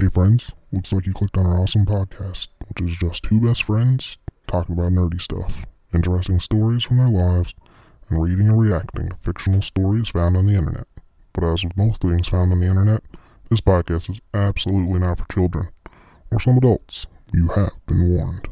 Hey friends, looks like you clicked on our awesome podcast, which is just two best friends talking about nerdy stuff, interesting stories from their lives, and reading and reacting to fictional stories found on the internet. But as with most things found on the internet, this podcast is absolutely not for children or some adults. You have been warned.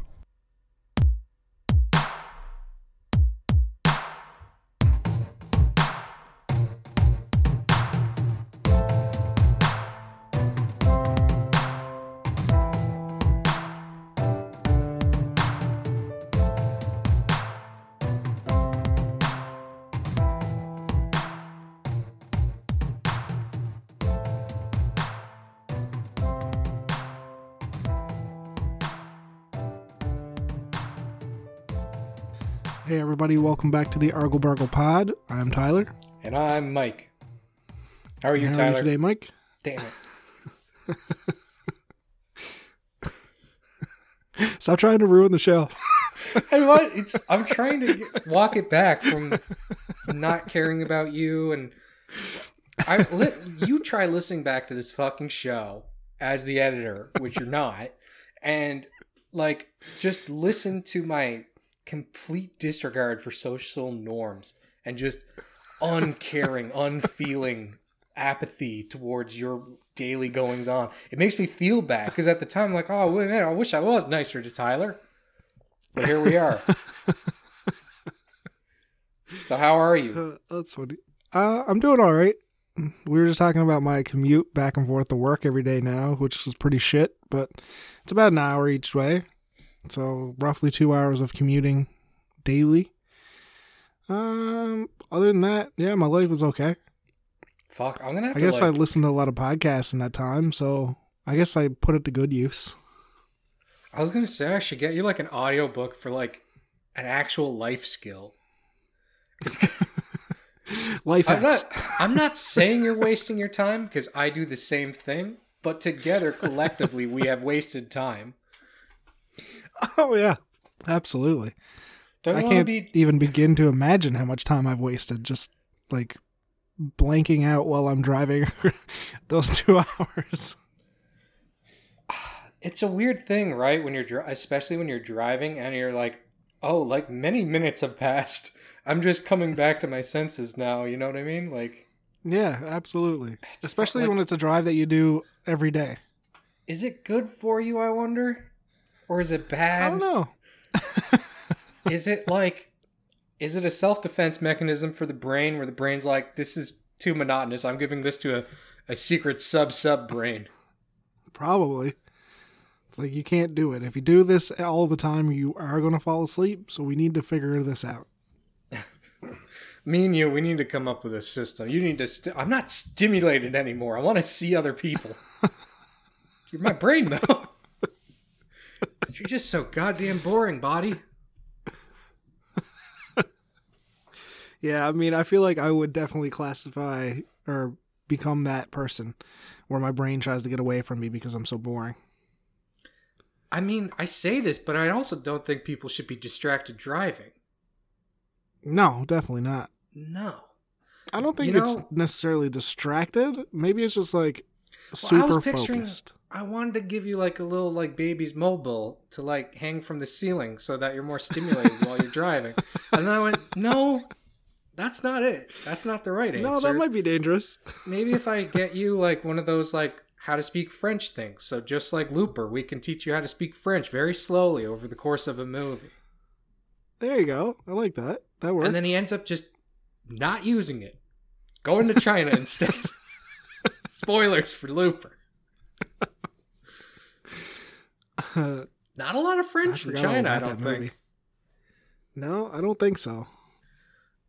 Everybody, welcome back to the Argle Bargle Pod. I'm Tyler. And I'm Mike. How are you, How Tyler? are you today, Mike? Damn it. Stop trying to ruin the show. What? It's I'm trying to get, walk it back from not caring about you and I li- you try listening back to this fucking show as the editor, which you're not, and like just listen to my complete disregard for social norms and just uncaring, unfeeling apathy towards your daily goings on. It makes me feel bad because at the time, I'm like, oh wait a minute, I wish I was nicer to Tyler. But here we are. so how are you? Uh, that's funny. Uh, I'm doing all right. We were just talking about my commute back and forth to work every day now, which is pretty shit, but it's about an hour each way. So roughly two hours of commuting daily. Um, other than that, yeah, my life was okay. Fuck, I'm gonna have to I guess I listened to a lot of podcasts in that time, so I guess I put it to good use. I was gonna say I should get you like an audiobook for like an actual life skill. Life I'm hacks. not. I'm not saying you're wasting your time because I do the same thing. But together, collectively, we have wasted time. Oh yeah, absolutely. Don't I you want to can't be? even begin to imagine how much time I've wasted just like blanking out while I'm driving those two hours. It's a weird thing, right? When you're, dri- especially when you're driving, and you're like, "Oh, like many minutes have passed. I'm just coming back to my senses now." You know what I mean? Like, Yeah, absolutely. Especially like- when it's a drive that you do every day. is it good for you? I wonder, or is it bad? I don't know. is it like is it a self-defense mechanism for the brain where the brain's like this is too monotonous i'm giving this to a, a secret sub sub brain Probably. It's like you can't do it. If you do this all the time, you are going to fall asleep. So we need to figure this out. me and you we need to come up with a system you need to st- i'm not stimulated anymore i want to see other people you're my brain though you're just so goddamn boring body Yeah, I mean, I feel like I would definitely classify or become that person where my brain tries to get away from me because I'm so boring. i mean i say this but i also don't think people should be distracted driving No, definitely not. no I don't think You it's necessarily distracted. Maybe it's just like Well, super focused. I wanted to give you like a little like baby's mobile to like hang from the ceiling so that you're more stimulated while you're driving. And then I went, no, that's not it. That's not the right answer. No, that might be dangerous. Maybe if I get you like one of those like how to speak French things. So just like Looper, we can teach you how to speak French very slowly over the course of a movie. There you go. I like that. That works. And then he ends up just not using it. Going to China instead. Spoilers for Looper. Not a lot of French forgot China, I don't think. movie. No, I don't think so.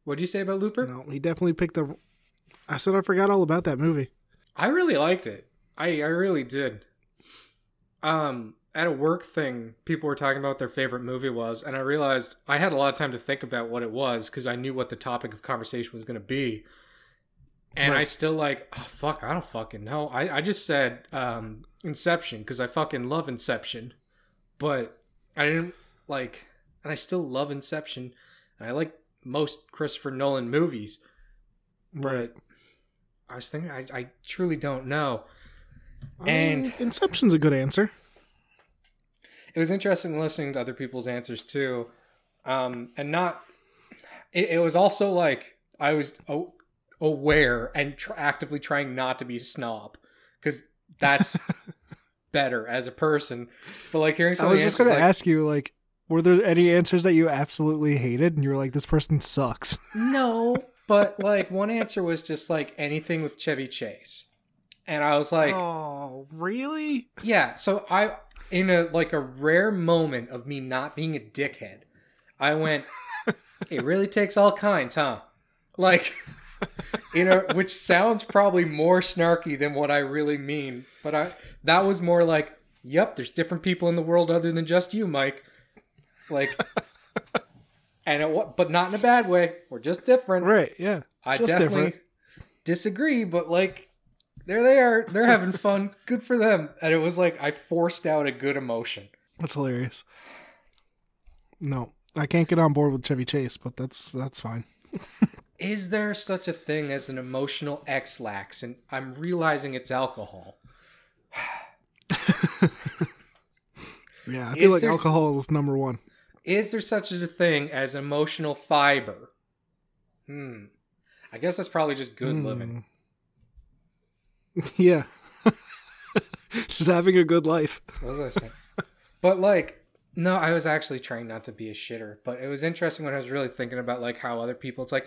What do you say about Looper? No, he definitely picked the. I said I forgot all about that movie. I really liked it. I I really did. Um, at a work thing, people were talking about what their favorite movie was, and I realized I had a lot of time to think about what it was because I knew what the topic of conversation was going to be. And I still like, oh, fuck, I don't fucking know. I, I just said um, Inception because I fucking love Inception, but I didn't like, and I still love Inception, and I like most Christopher Nolan movies, but I was thinking, I, I truly don't know. And- Um, Inception's a good answer. it was interesting listening to other people's answers too um and not it, it was also like i was aware and tr- actively trying not to be a snob because that's better as a person but like hearing something, I was just going answers, to ask you, like, were there any answers that you absolutely hated, and you were like, "This person sucks"? no but like one answer was just like anything with chevy chase and i was like oh, really? Yeah, so I in a like a rare moment of me not being a dickhead, I went, it really takes all kinds, huh? Like you know, which sounds probably more snarky than what I really mean, but I that was more like, yep, there's different people in the world other than just you, Mike. Like and it, but not in a bad way. We're just different. Right? Yeah. I definitely different. disagree, but like there they are. They're having fun. Good for them. And it was like I forced out a good emotion. That's hilarious. No, I can't get on board with Chevy Chase, but that's that's fine. Is there such a thing as an emotional Ex-Lax? And I'm realizing it's alcohol. Yeah, I Is feel like alcohol is number one. Is there such a thing as emotional fiber? Hmm. I guess that's probably just good living. Mm. yeah. Just having a good life. What was I saying? but like, no, I was actually trying not to be a shitter. But it was interesting when I was really thinking about like how other people. It's like,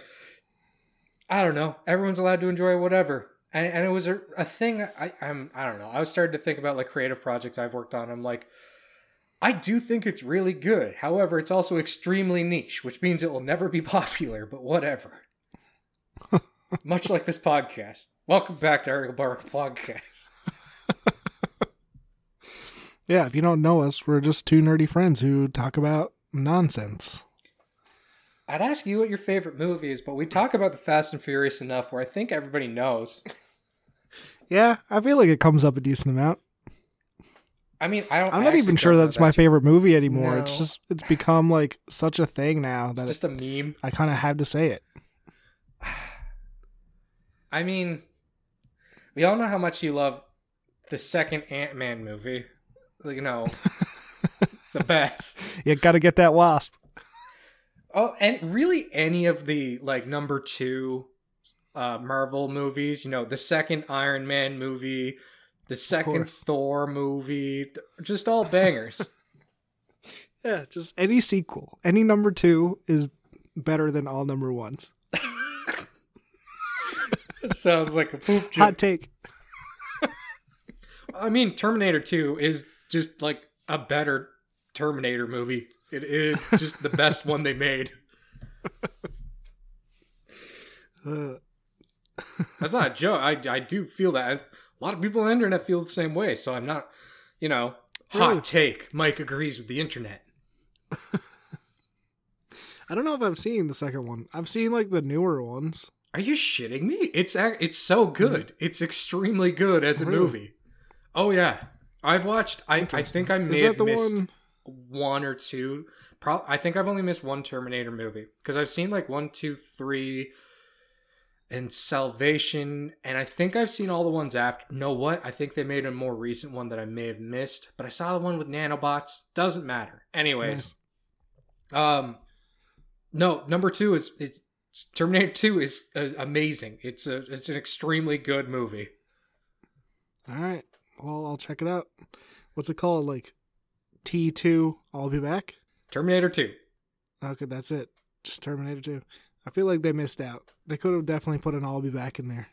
I don't know. Everyone's allowed to enjoy whatever, and and it was a, a thing. I I'm I don't know. I was starting to think about like creative projects I've worked on. I'm like. I do think it's really good. However, it's also extremely niche, which means it will never be popular, but whatever. Much like this podcast. Welcome back to Argle Bargle Podcast. Yeah, if you don't know us, we're just two nerdy friends who talk about nonsense. I'd ask you what your favorite movie is, but we talk about the Fast and Furious enough where I think everybody knows. Yeah, I feel like it comes up a decent amount. I mean, I don't. I'm not even sure don't know my that. favorite movie anymore. It's just it's become like such a thing now that It's that just a meme. I kind of had to say it. I mean, we all know how much you love the second Ant Man movie. Like, You know, the best. You got to get that wasp. Oh, and really any of the like number two uh Marvel movies, you know, the second Iron Man movie, the second. Thor movie, just all bangers. Yeah, just any sequel, any number two is better than all number ones. It sounds like a poop joke. Hot take. I mean, Terminator 2 is just like a better Terminator movie. It is just the best one they made. That's not a joke. I, I do feel that. A lot of people on the internet feel the same way, so I'm not, you know, hot take. Mike agrees with the internet. I don't know if I've seen the second one. I've seen like the newer ones. Are you shitting me? It's it's so good. Mm. It's extremely good as a Really? movie. Oh yeah, I've watched. I I think I may Is that the missed one? One or two. Pro- I think I've only missed one Terminator movie because I've seen like one, two, three, and Salvation, and I think I've seen all the ones after. Know what? I think they made a more recent one that I may have missed, but I saw the one with nanobots. Doesn't matter. Anyways, um, no, number two is is Terminator Two is uh, amazing. It's a it's an extremely good movie. All right. Well, I'll check it out. What's it called? Like T2, I'll be back? Terminator Two. Okay, that's it. Just Terminator 2. I feel like they missed out. They could have definitely put an I'll be back in there.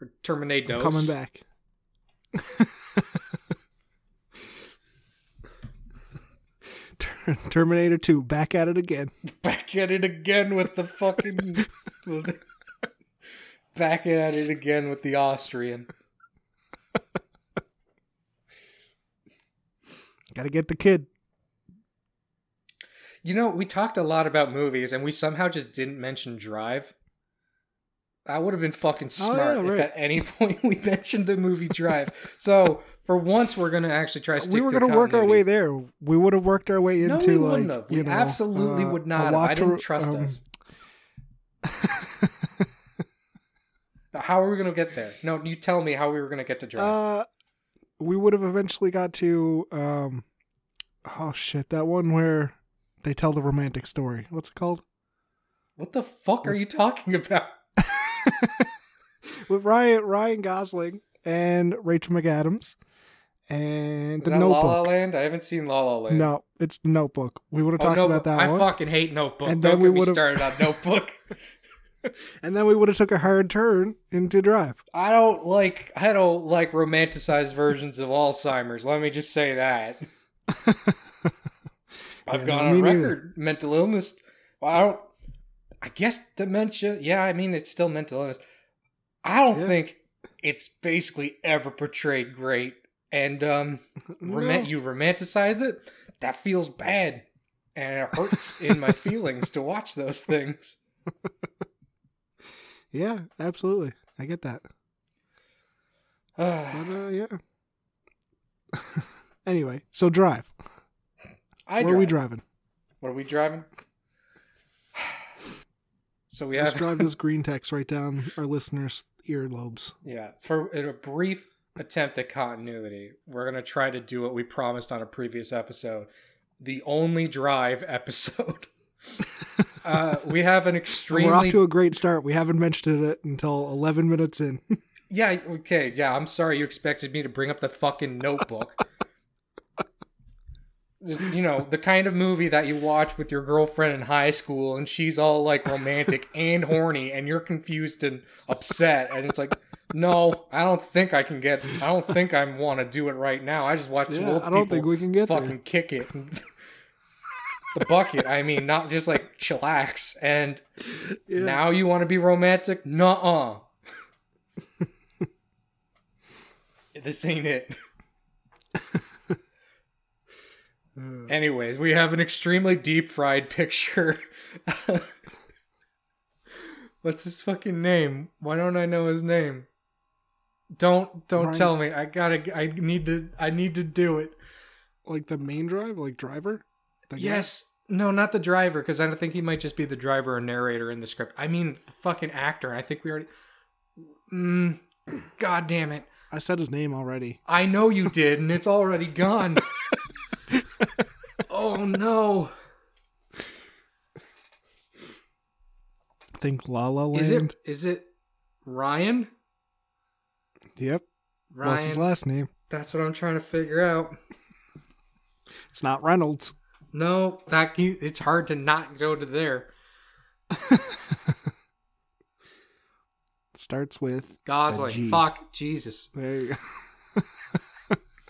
Or. I'm coming back. Terminator 2, back at it again. back at it again with the fucking with the, back at it again with the Austrian. Gotta get the kid. You know, we talked a lot about movies and we somehow just didn't mention Drive. I would have been fucking Oh, smart yeah, if at any point we mentioned the movie Drive. so for once, we're gonna actually try we were gonna work our way there. We would have worked our way into. No, we like wouldn't have. We know, absolutely uh, would not. I didn't trust um, us. How are we gonna get there? No, you tell me how we were gonna get to drive. Uh, we would have eventually got to um, oh shit, that one where they tell the romantic story. What's it called? what the fuck are you talking about? With Ryan Ryan Gosling and Rachel McAdams and Is the that La La Notebook. Land? I haven't seen La La Land. No, it's Notebook. We would have Oh, talked no, about that I one, fucking hate Notebook. And Don't then we get me started on Notebook. and then we would have took a hard turn into Drive. I don't like I don't like romanticized versions of Alzheimer's. Let me just say that. I've Yeah, gone on neither. record. Mental illness. Well, I don't. I guess dementia. Yeah, I mean it's still mental illness. I don't Yeah. think it's basically ever portrayed great. And um, rom- you romanticize it. That feels bad, and it hurts in my feelings to watch those things. Yeah, absolutely. I get that. But uh, yeah. anyway, so Drive. I Where are we driving? What are we driving? So we Let's have drive this green text right down our listeners' earlobes. yeah for a brief attempt at continuity. We're gonna try to do what we promised on a previous episode, the only drive episode. uh, we have an extremely We're off to a great start. We haven't mentioned it until 11 minutes in. yeah okay yeah. I'm sorry you expected me to bring up the fucking Notebook. you know the kind of movie that you watch with your girlfriend in high school and she's all like romantic and horny and you're confused and upset and it's like no i don't think i can get i don't think i want to do it right now i just watched yeah, old I don't people think we can get fucking there. kick it the bucket i mean not just like chillax and Yeah. now you want to be romantic nuh-uh this ain't it Uh, Anyways, we have an extremely deep fried picture. What's his fucking name? Why don't I know his name? Don't don't Ryan- tell me. I gotta. I need to. I need to do it. like the main drive, like driver? The guy? Yes. No, not the driver, because I don't think he might just be the driver or narrator in the script. I mean, the fucking actor. I think we already. Mm, God damn it! I said his name already. I know you did, and it's already gone. oh no! I think La La Land. Is it? Is it Ryan? Yep. Ryan. What's his last name? That's what I'm trying to figure out. It's not Reynolds. No, that it's hard to not go to there. Starts with Gosling. Fuck Jesus. there you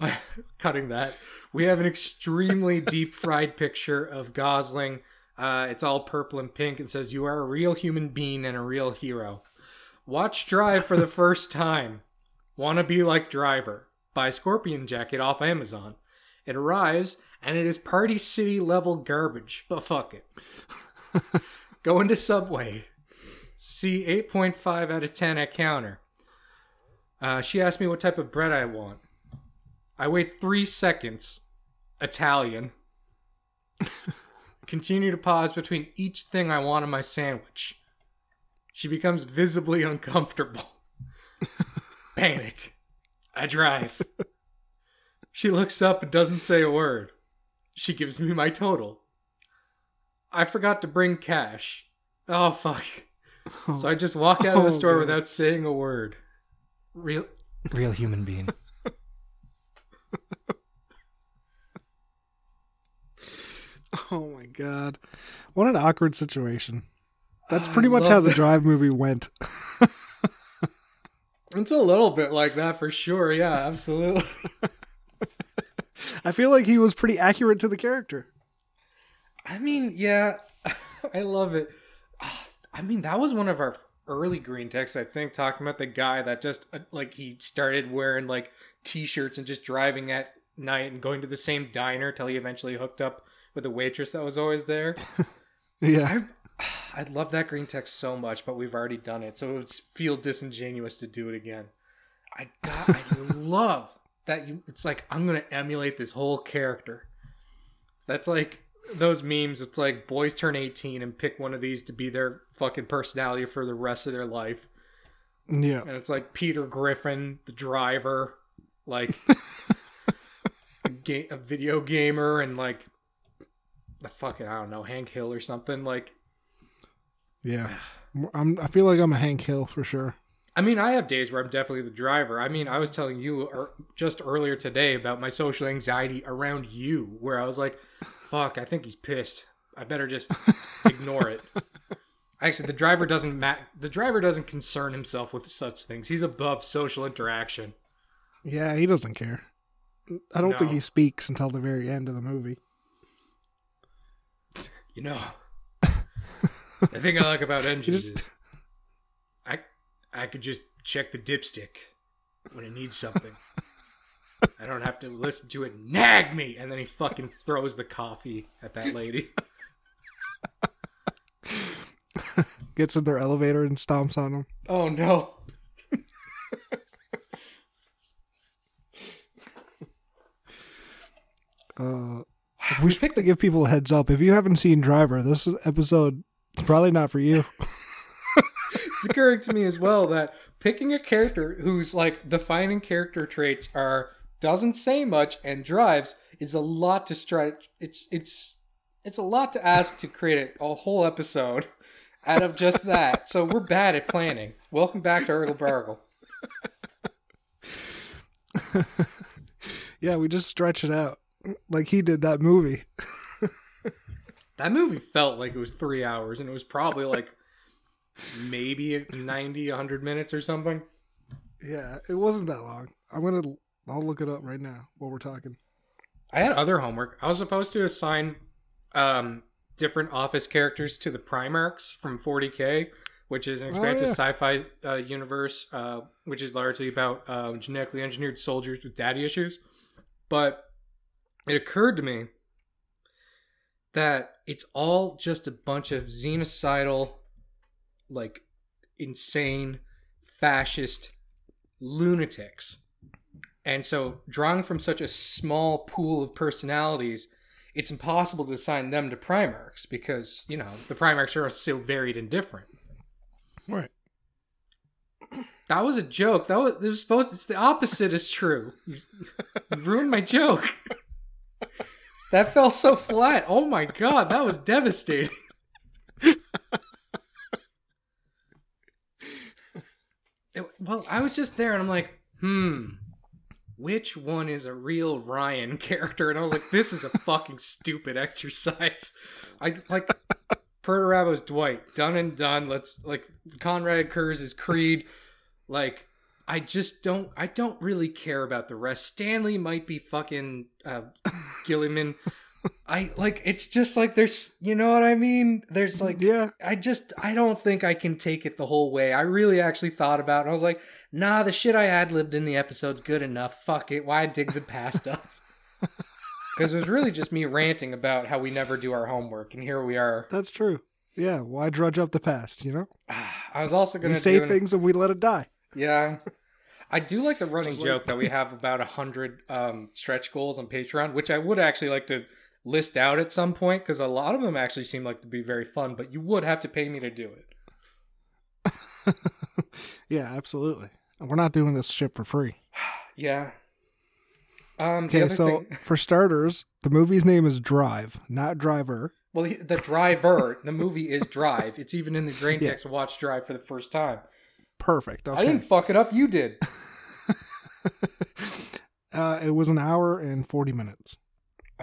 go. Cutting that. We have an extremely deep fried picture of Gosling. Uh, it's all purple and pink. and says, "You are a real human being and a real hero." Watch Drive for the first time. Wanna be like Driver buy Scorpion Jacket off Amazon. It arrives and it is Party City level garbage, but fuck it. Go into Subway. See 8.5 out of 10 at counter. Uh, she asked me what type of bread I want. I wait three seconds. Italian. Continue to pause between each thing I want in my sandwich. She becomes visibly uncomfortable. Panic. I drive. She looks up and doesn't say a word. She gives me my total. I forgot to bring cash. Oh, fuck. Oh. So I just walk out of the Oh, store without saying a word. Real, real human being. Oh my god. What an awkward situation. That's I pretty much how the that. Drive movie went. It's a little bit like that for sure. Yeah, absolutely. I feel like he was pretty accurate to the character. I mean, yeah, I love it. Ah, I mean, that was one of our early green texts, I think, talking about the guy that just uh, like he started wearing like t-shirts and just driving at night and going to the same diner till he eventually hooked up with a waitress that was always there. Yeah. I I love that green text so much, but we've already done it, so it would feel disingenuous to do it again. I got, I love that you. It's like I'm gonna emulate this whole character. That's like those memes. It's like boys turn 18 and pick one of these to be their fucking personality for the rest of their life. Yeah. and it's like Peter Griffin, the driver, like a, ga- a video gamer, and like the fucking I don't know Hank Hill or something. Like, Yeah. I'm I feel like I'm a Hank Hill for sure. I mean, I have days where I'm definitely the driver. I mean, I was telling you just earlier today about my social anxiety around you, where I was like, "Fuck, I think he's pissed. I better just ignore it." Actually, the driver doesn't ma- the driver doesn't concern himself with such things. He's above social interaction. Yeah, he doesn't care. I don't think he speaks until the very end of the movie. You know, the thing I like about engines just- is I could just check the dipstick when it needs something. I don't have to listen to it nag me, and then he fucking throws the coffee at that lady. Gets in their elevator and stomps on him. Oh no! Uh, we should to give people a heads up. If you haven't seen Driver, this episode it's probably not for you. It's occurring to me as well that picking a character whose like defining character traits are doesn't say much and drives is a lot to stretch. It's it's it's a lot to ask to create a, a whole episode out of just that. So we're bad at planning. Welcome back to Argle Bargle. yeah, we just stretch it out like he did that movie. That movie felt like it was three hours, and it was probably like maybe 90, 100 minutes or something. Yeah, it wasn't that long. I'm gonna I'll look it up right now while we're talking. I had other homework. I was supposed to assign um, different office characters to the Primarchs from 40k, which is an expansive yeah. sci-fi uh, universe, uh, which is largely about uh, genetically engineered soldiers with daddy issues. But it occurred to me that it's all just a bunch of xenocidal, like insane, fascist lunatics. And so, drawing from such a small pool of personalities, it's impossible to assign them to Primarchs because, you know, the Primarchs are so varied and different. Right. That was a joke. That was, it was supposed it's the opposite is true. You, you ruined my joke. That fell so flat. Oh my god, that was devastating. It- well, I was just there and I'm like, hmm, which one is a real Ryan character? And I was like, this is a fucking stupid exercise. I like Perturabo's Dwight, done and done. Let's like Konrad Curze is Creed. Like, I just don't. I don't really care about the rest. Stanley might be fucking uh, Guilliman. I like. It's just like there's. You know what I mean? There's like. Yeah. I just. I don't think I can take it the whole way. I really actually thought about it. And I was like, nah, the shit I ad libbed in the episode's good enough. Fuck it. Why dig the past up? Because it was really just me ranting about how we never do our homework, and here we are. That's true. Yeah, why drudge up the past, you know? I was also going We say an- things and we let it die. Yeah. I do like the running joke that we have about a hundred um, stretch goals on Patreon, which I would actually like to list out at some point because a lot of them actually seem like to be very fun, but you would have to pay me to do it. yeah, absolutely. We're not doing this shit for free. Yeah. Um, Okay, so thing, for starters, the movie's name is Drive, not Driver. well, the- driver, the movie is Drive. It's even in the green text watch Drive for the first time. Perfect. Okay. I didn't fuck it up. You did. uh, it was an hour and 40 minutes.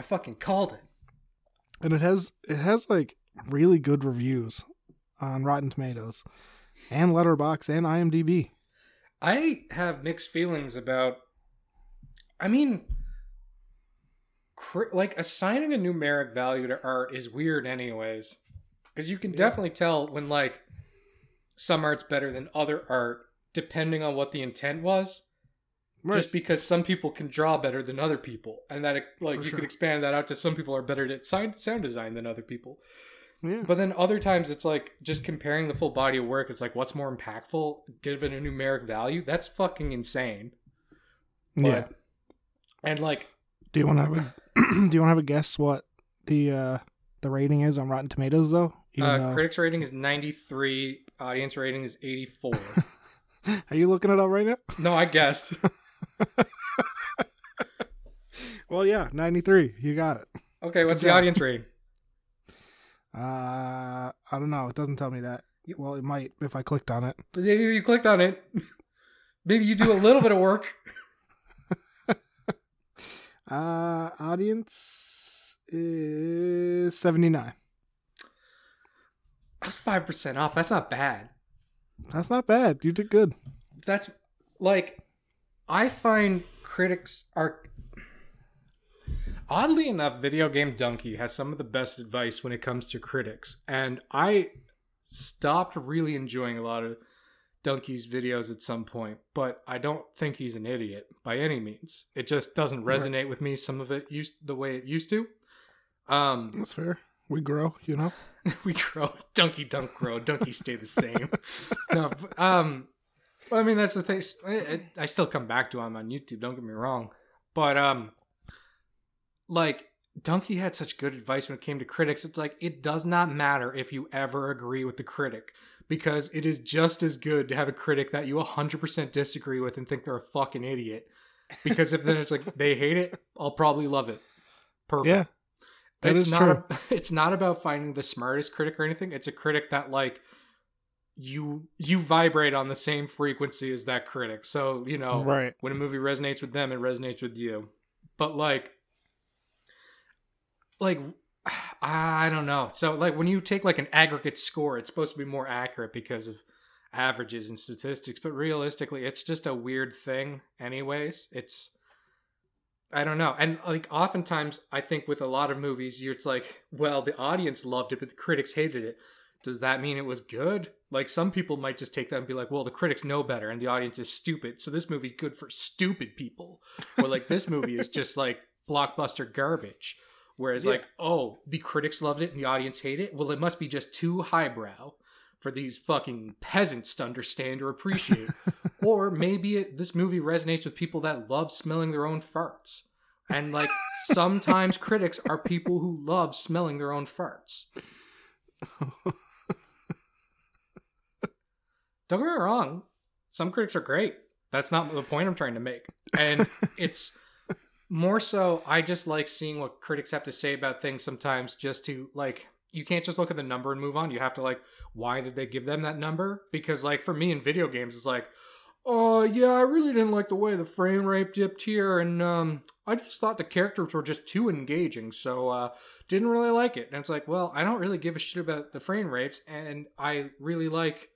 I fucking called it. And it has it has like really good reviews on Rotten Tomatoes and Letterboxd and IMDb. I have mixed feelings about. I mean, like assigning a numeric value to art is weird, anyways, because you can Yeah. definitely tell when like some art's better than other art, depending on what the intent was. Just because some people can draw better than other people, and that like For you sure. could expand that out to some people are better at sound sound design than other people. yeah. But then other times it's like just comparing the full body of work. It's like what's more impactful, given a numeric value. That's fucking insane. yeah. And like, Do you want to have a Do you want to have a guess what the uh the rating is on Rotten Tomatoes though? Uh, though- critics rating is ninety three, audience rating is eighty four. Are you looking it up right now? No, I guessed. Well, yeah, 93. You got it. Okay, what's Good the job. audience rating? Uh, I don't know. It doesn't tell me that. Well, it might if I clicked on it. Maybe you clicked on it. Maybe you do a little bit of work. Uh, audience is 79. That's five percent off. That's not bad. That's not bad. You did good. That's like I find critics are oddly enough, Video Game Dunkey has some of the best advice when it comes to critics. And I stopped really enjoying a lot of Dunkey's videos at some point, but I don't think he's an idiot by any means. It just doesn't Right. resonate with me some of it used the way it used to. Um That's fair. We grow, you know? we grow dunkey don't grow dunkey stay the same no um well, i mean that's the thing I, I- still come back to him on youtube don't get me wrong but um like dunkey had such good advice when it came to critics it's like it does not matter if you ever agree with the critic because it is just as good to have a critic that you 100% disagree with and think they're a fucking idiot because if then it's like they hate it i'll probably love it perfect Yeah. That it's is not true. a- it's not about finding the smartest critic or anything. It's a critic that like you you vibrate on the same frequency as that critic. So, you know, Right. when a movie resonates with them, it resonates with you. But like like I don't know. So like when you take like an aggregate score, it's supposed to be more accurate because of averages and statistics, but realistically, it's just a weird thing anyways. It's I don't know. And like oftentimes I think with a lot of movies, you're it's like, well, the audience loved it, but the critics hated it. Does that mean it was good? Like some people might just take that and be like, well, the critics know better and the audience is stupid. So this movie's good for stupid people. Or like this movie is just like blockbuster garbage. Whereas Yeah. like, oh, the critics loved it and the audience hate it. Well, it must be just too highbrow for these fucking peasants to understand or appreciate. or maybe it, this movie resonates with people that love smelling their own farts. And like sometimes critics are people who love smelling their own farts. Don't get me wrong, some critics are great. That's not the point I'm trying to make. And it's more so I just like seeing what critics have to say about things sometimes just to like you can't just look at the number and move on. You have to like why did they give them that number? Because like for me in video games it's like oh yeah, I really didn't like the way the frame rate dipped here and um I just thought the characters were just too engaging, so uh didn't really like it. And it's like, well, I don't really give a shit about the frame rates and I really like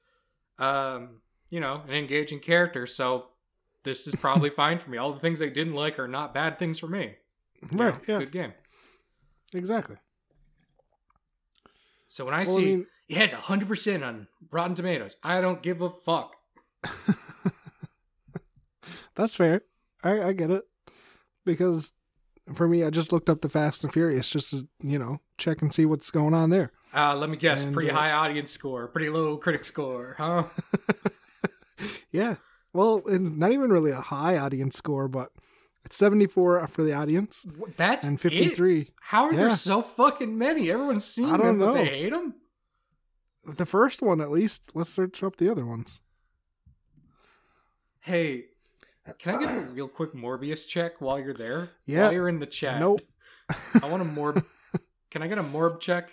um you know, an engaging character, so this is probably fine for me. All the things they didn't like are not bad things for me. You Right. know, Yeah. Good game. Exactly. So when I Well, I see mean- it has 100% on Rotten Tomatoes, I don't give a fuck. That's fair. I, I get it. Because for me, I just looked up the Fast and Furious just to, you know, check and see what's going on there. Uh, let me guess, And, pretty uh, high audience score, pretty low critic score, huh? Yeah. Well, it's not even really a high audience score, but it's 74 for the audience That's and it? 53. How are there so fucking many? Everyone's seen I don't them, but they hate them? The first one, at least. Let's search up the other ones. Hey, can I get a real quick Morbius check while you're there? Yeah. While you're in the chat. Nope. I want a Morb. can I get a Morb check?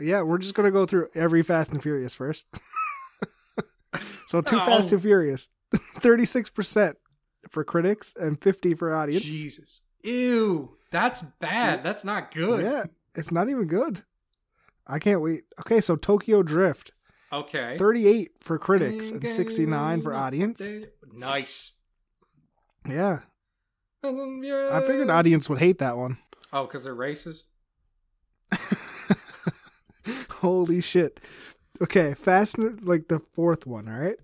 Yeah, we're just going to go through every Fast and Furious first. so, Too Oh. Fast and Furious, 36% for critics and 50 for audience. Jesus. Ew. That's bad. That's not good. Yeah, it's not even good. I can't wait. Okay, so Tokyo Drift, Okay. 38 for critics and 69 for audience. Nice. Yeah, I I figured audience would hate that one. Oh, because they're racist? Holy shit. Okay, Fast and like the fourth one, all right?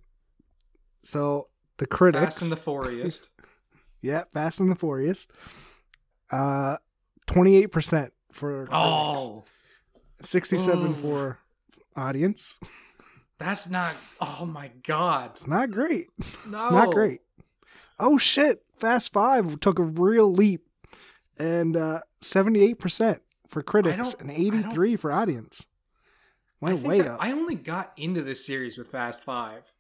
So the critics. Fast and the Furious. yeah, Fast and the Furious. Uh 28% for critics, oh, 67 Ooh. for audience. that's not. Oh my God. It's not great. No. Not great. Oh shit! Fast Five took a real leap, and uh, seventy-eight percent for critics and I eighty-three for audience. I, Went way up. I only got into this series with Fast Five.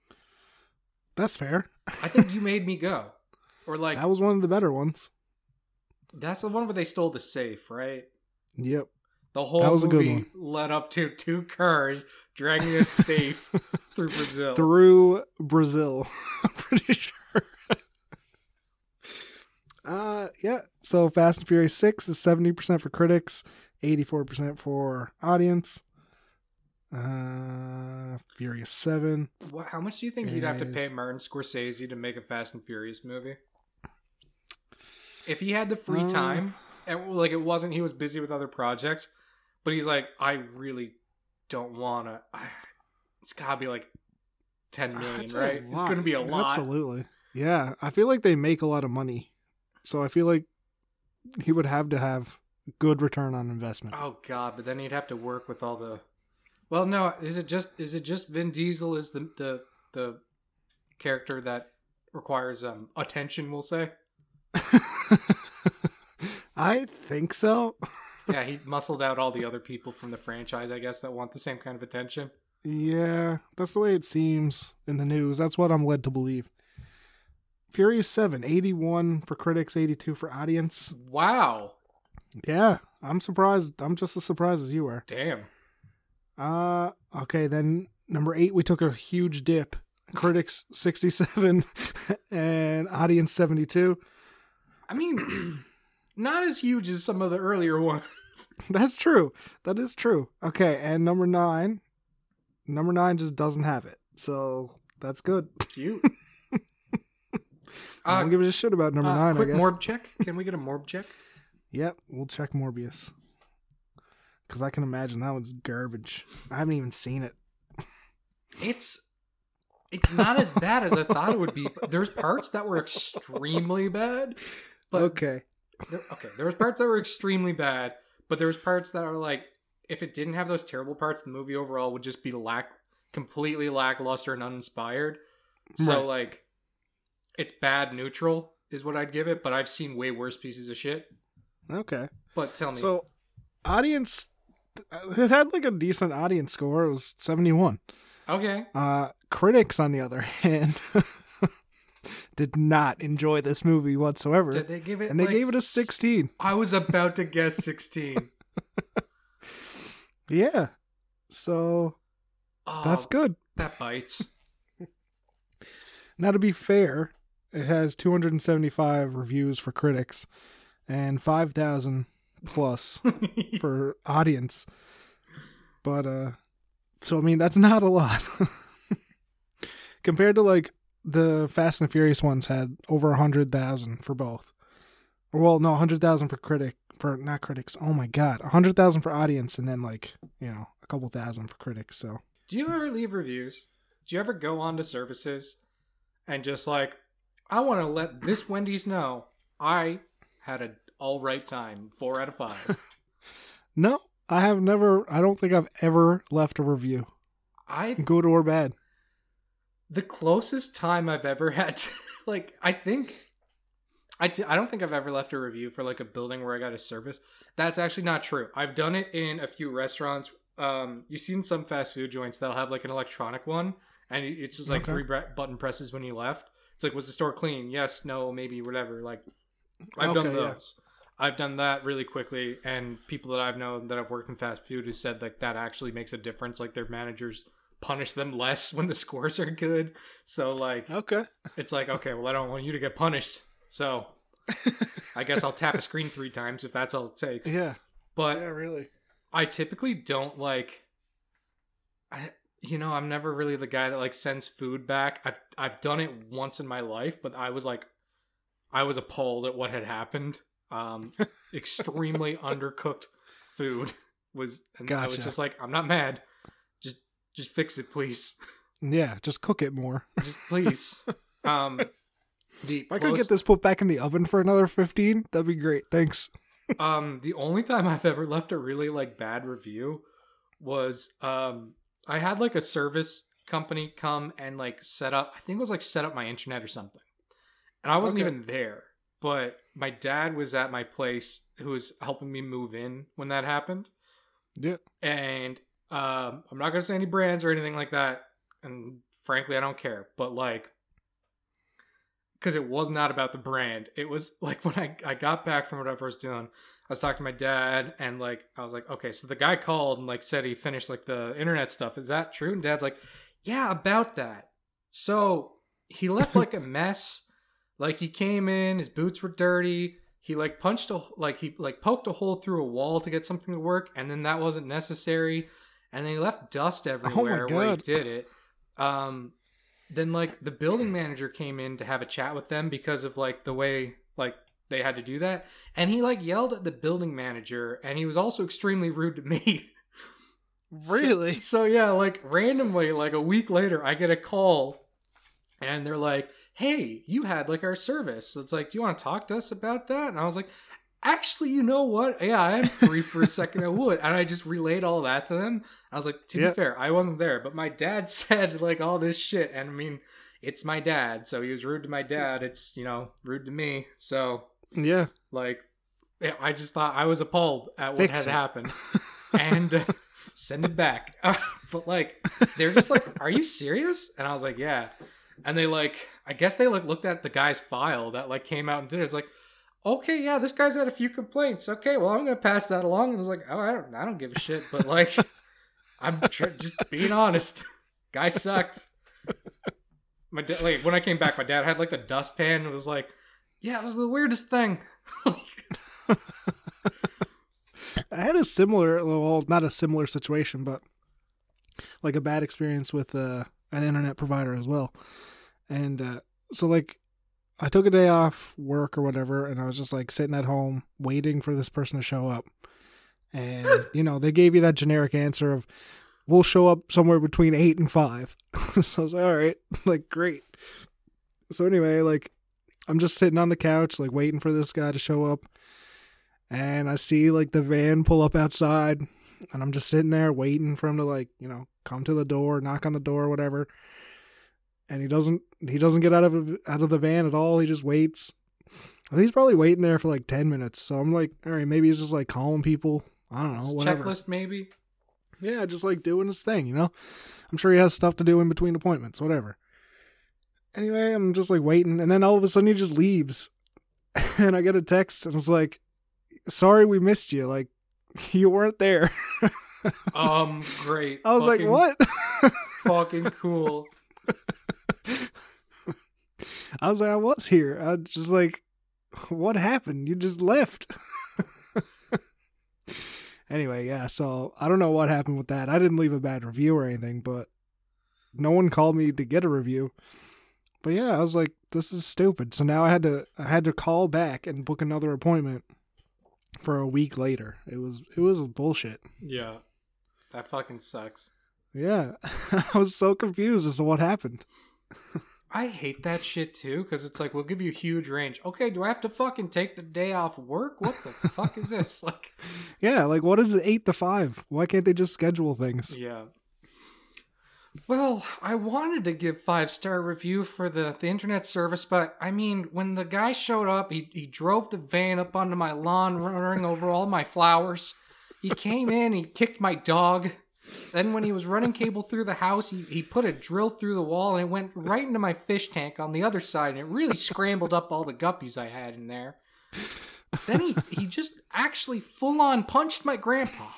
That's fair. I think you made me go. Or like that was one of the better ones. that's the one where they stole the safe, right? Yep. The whole That was a good movie one. led up to two cars dragging a safe through Brazil. Through Brazil. I'm pretty sure. uh yeah. So Fast and Furious 6 is 70% for critics, 84% for audience. Uh Furious 7. What, how much do you think you'd have to pay Martin Scorsese to make a Fast and Furious movie? If he had the free Uh, time, and like it wasn't, he was busy with other projects, but he's like, I really don't want to. It's gotta be like ten million, That's right? It's gonna be a lot. Absolutely. Yeah. I feel like they make a lot of money. So I feel like he would have to have good return on investment. Oh god, but then he'd have to work with all the. Well, no, is it just is it just Vin Diesel is the the the character that requires um attention? We'll say. I think so. yeah, he muscled out all the other people from the franchise, I guess, that want the same kind of attention. Yeah, that's the way it seems in the news. That's what I'm led to believe. Furious 7, 81 for critics, 82 for audience. Wow. Yeah, I'm surprised. I'm just as surprised as you are. Damn. Uh, okay, then number 8 we took a huge dip. Critics 67 and audience 72. I mean, not as huge as some of the earlier ones. That's true. That is true. Okay, and number 9 number 9 just doesn't have it. So, that's good. Cute. I Uh, don't give a shit about number uh, 9, I quick guess. morb check. Can we get a morb check? Yep, we'll check Morbius. Because I can imagine that one's garbage. I haven't even seen it. It's it's not as bad as I thought it would be. There's parts that were extremely bad, but okay. there, okay, there was parts that were extremely bad, but there was parts that are like if it didn't have those terrible parts, the movie overall would just be lack completely lackluster and uninspired. So Right. like it's bad neutral is what I'd give it, but I've seen way worse pieces of shit. Okay. But tell me, So, audience, it had like a decent audience score. It was 71. okay, Uh, critics, on the other hand, did not enjoy this movie whatsoever. did they give it? and they like, gave it a 16. I was about to guess sixteen. Yeah. So, Oh, that's good. that bites. Now, to be fair, it has 275 reviews for critics and 5,000 plus for audience. But uh so I mean that's not a lot. Compared to like the Fast and Furious ones had over a hundred thousand for both. Well, no, a hundred thousand for critic for not critics. Oh my god. A hundred thousand for audience and then like, you know, a couple thousand for critics, so Do you ever leave reviews? Do you ever go on to services and just like, I want to let this Wendy's know I had an all right time, four out of five. No, I have never I don't think I've ever left a review. I Good or bad. the closest time I've ever had, to, like, I think. I, t- I don't think I've ever left a review for like a building where I got a service. That's actually not true. I've done it in a few restaurants. Um, you've seen some fast food joints that'll have like an electronic one, and it's just like Okay. three button presses when you left. It's like, was the store clean? Yes, no, maybe, whatever. Like, I've done Okay, yeah. I've done that really quickly, and people that I've known that have worked in fast food has said like that actually makes a difference. Like their managers punish them less when the scores are good. So like Okay. it's like okay, well I don't want you to get punished, so I guess I'll tap a screen three times if that's all it takes. Yeah. But Yeah, really. I typically don't like. I you know I'm never really the guy that like sends food back. I've I've done it once in my life, but I was like, I was appalled at what had happened. Um, extremely undercooked food was, and I was just like, I'm not mad. Just just fix it, please. Yeah, just cook it more. Just please. Um, the If I could get this put back in the oven for another 15, that'd be great. Thanks. um the only time i've ever left a really like bad review was um i had like a service company come and like set up i think it was like set up my internet or something and i wasn't Okay. even there but my dad was at my place who was helping me move in when that happened Yeah. and um i'm not gonna say any brands or anything like that and frankly i don't care but like because it was not about the brand. It was like when I, I got back from what I was doing, I was talking to my dad and like I was like, okay, so the guy called and like said he finished like the internet stuff. Is that true? And dad's like, yeah, about that. So he left like a mess. Like he came in, his boots were dirty. He like punched a like he like poked a hole through a wall to get something to work, and then that wasn't necessary. And then he left dust everywhere where he did it. Um, then like the building manager came in to have a chat with them because of like the way like they had to do that, and he like yelled at the building manager, and he was also extremely rude to me. So- Really? So, yeah, like randomly, like a week later, I get a call and they're like, Hey, you had like our service. So it's like, Do you want to talk to us about that? And I was like, Actually, you know what? Yeah, I am free for a second. I would. And I just relayed all that to them. I was like, To Yeah. be fair, I wasn't there, but my dad said like all this shit. And I mean, it's my dad. So he was rude to my dad. It's, you know, rude to me. So, Yeah. like, yeah, I just thought I was appalled at what had it. happened and uh, send it back. but like, they're just like, "Are you serious?" And I was like, "Yeah." And they like, I guess they like looked at the guy's file that like came out and did it. It's like, okay, yeah, this guy's had a few complaints. Okay, well, I'm gonna pass that along. And I was like, oh, I don't, I don't give a shit. But like, I'm tr- just being honest. Guy sucked. My dad, like when I came back, my dad had like the dustpan. and was like, yeah, it was the weirdest thing. I had a similar, well, not a similar situation, but like a bad experience with uh, an internet provider as well. And uh, so, like, I took a day off work or whatever, and I was just like sitting at home waiting for this person to show up. And, you know, they gave you that generic answer of, we'll show up somewhere between eight and five. so I was like, all right, like, great. So, anyway, like, I'm just sitting on the couch, like, waiting for this guy to show up and I see like the van pull up outside, and I'm just sitting there waiting for him to like you know come to the door, knock on the door, whatever. And he doesn't he doesn't get out of out of the van at all. He just waits. He's probably waiting there for like ten minutes. So I'm like, all right, maybe he's just like calling people. I don't know, whatever. Checklist, maybe. Yeah, just like doing his thing, you know? I'm sure he has stuff to do in between appointments, whatever. Anyway, I'm just like waiting, and then all of a sudden he just leaves. and I get a text, and it's like, sorry we missed you. Like, you weren't there. Um, great. I was like, what? Fucking cool. I was like, I was here. I was just like, what happened? You just left. anyway, yeah, so I don't know what happened with that. I didn't leave a bad review or anything, but no one called me to get a review. But yeah, I was like, this is stupid. So now I had to I had to call back and book another appointment for a week later. It was it was bullshit. Yeah. That fucking sucks. Yeah. I was so confused as to what happened. I hate that shit too, because it's like we'll give you huge range. Okay, do I have to fucking take the day off work? What the fuck is this? Like, Yeah, like what is it eight to five? Why can't they just schedule things? yeah. Well, I wanted to give five star review for the, the internet service, but I mean, when the guy showed up, he, he drove the van up onto my lawn, running over all my flowers. He came in, he kicked my dog. Then, when he was running cable through the house, he, he put a drill through the wall and it went right into my fish tank on the other side, and it really scrambled up all the guppies I had in there. Then he, he just actually full on punched my grandpa.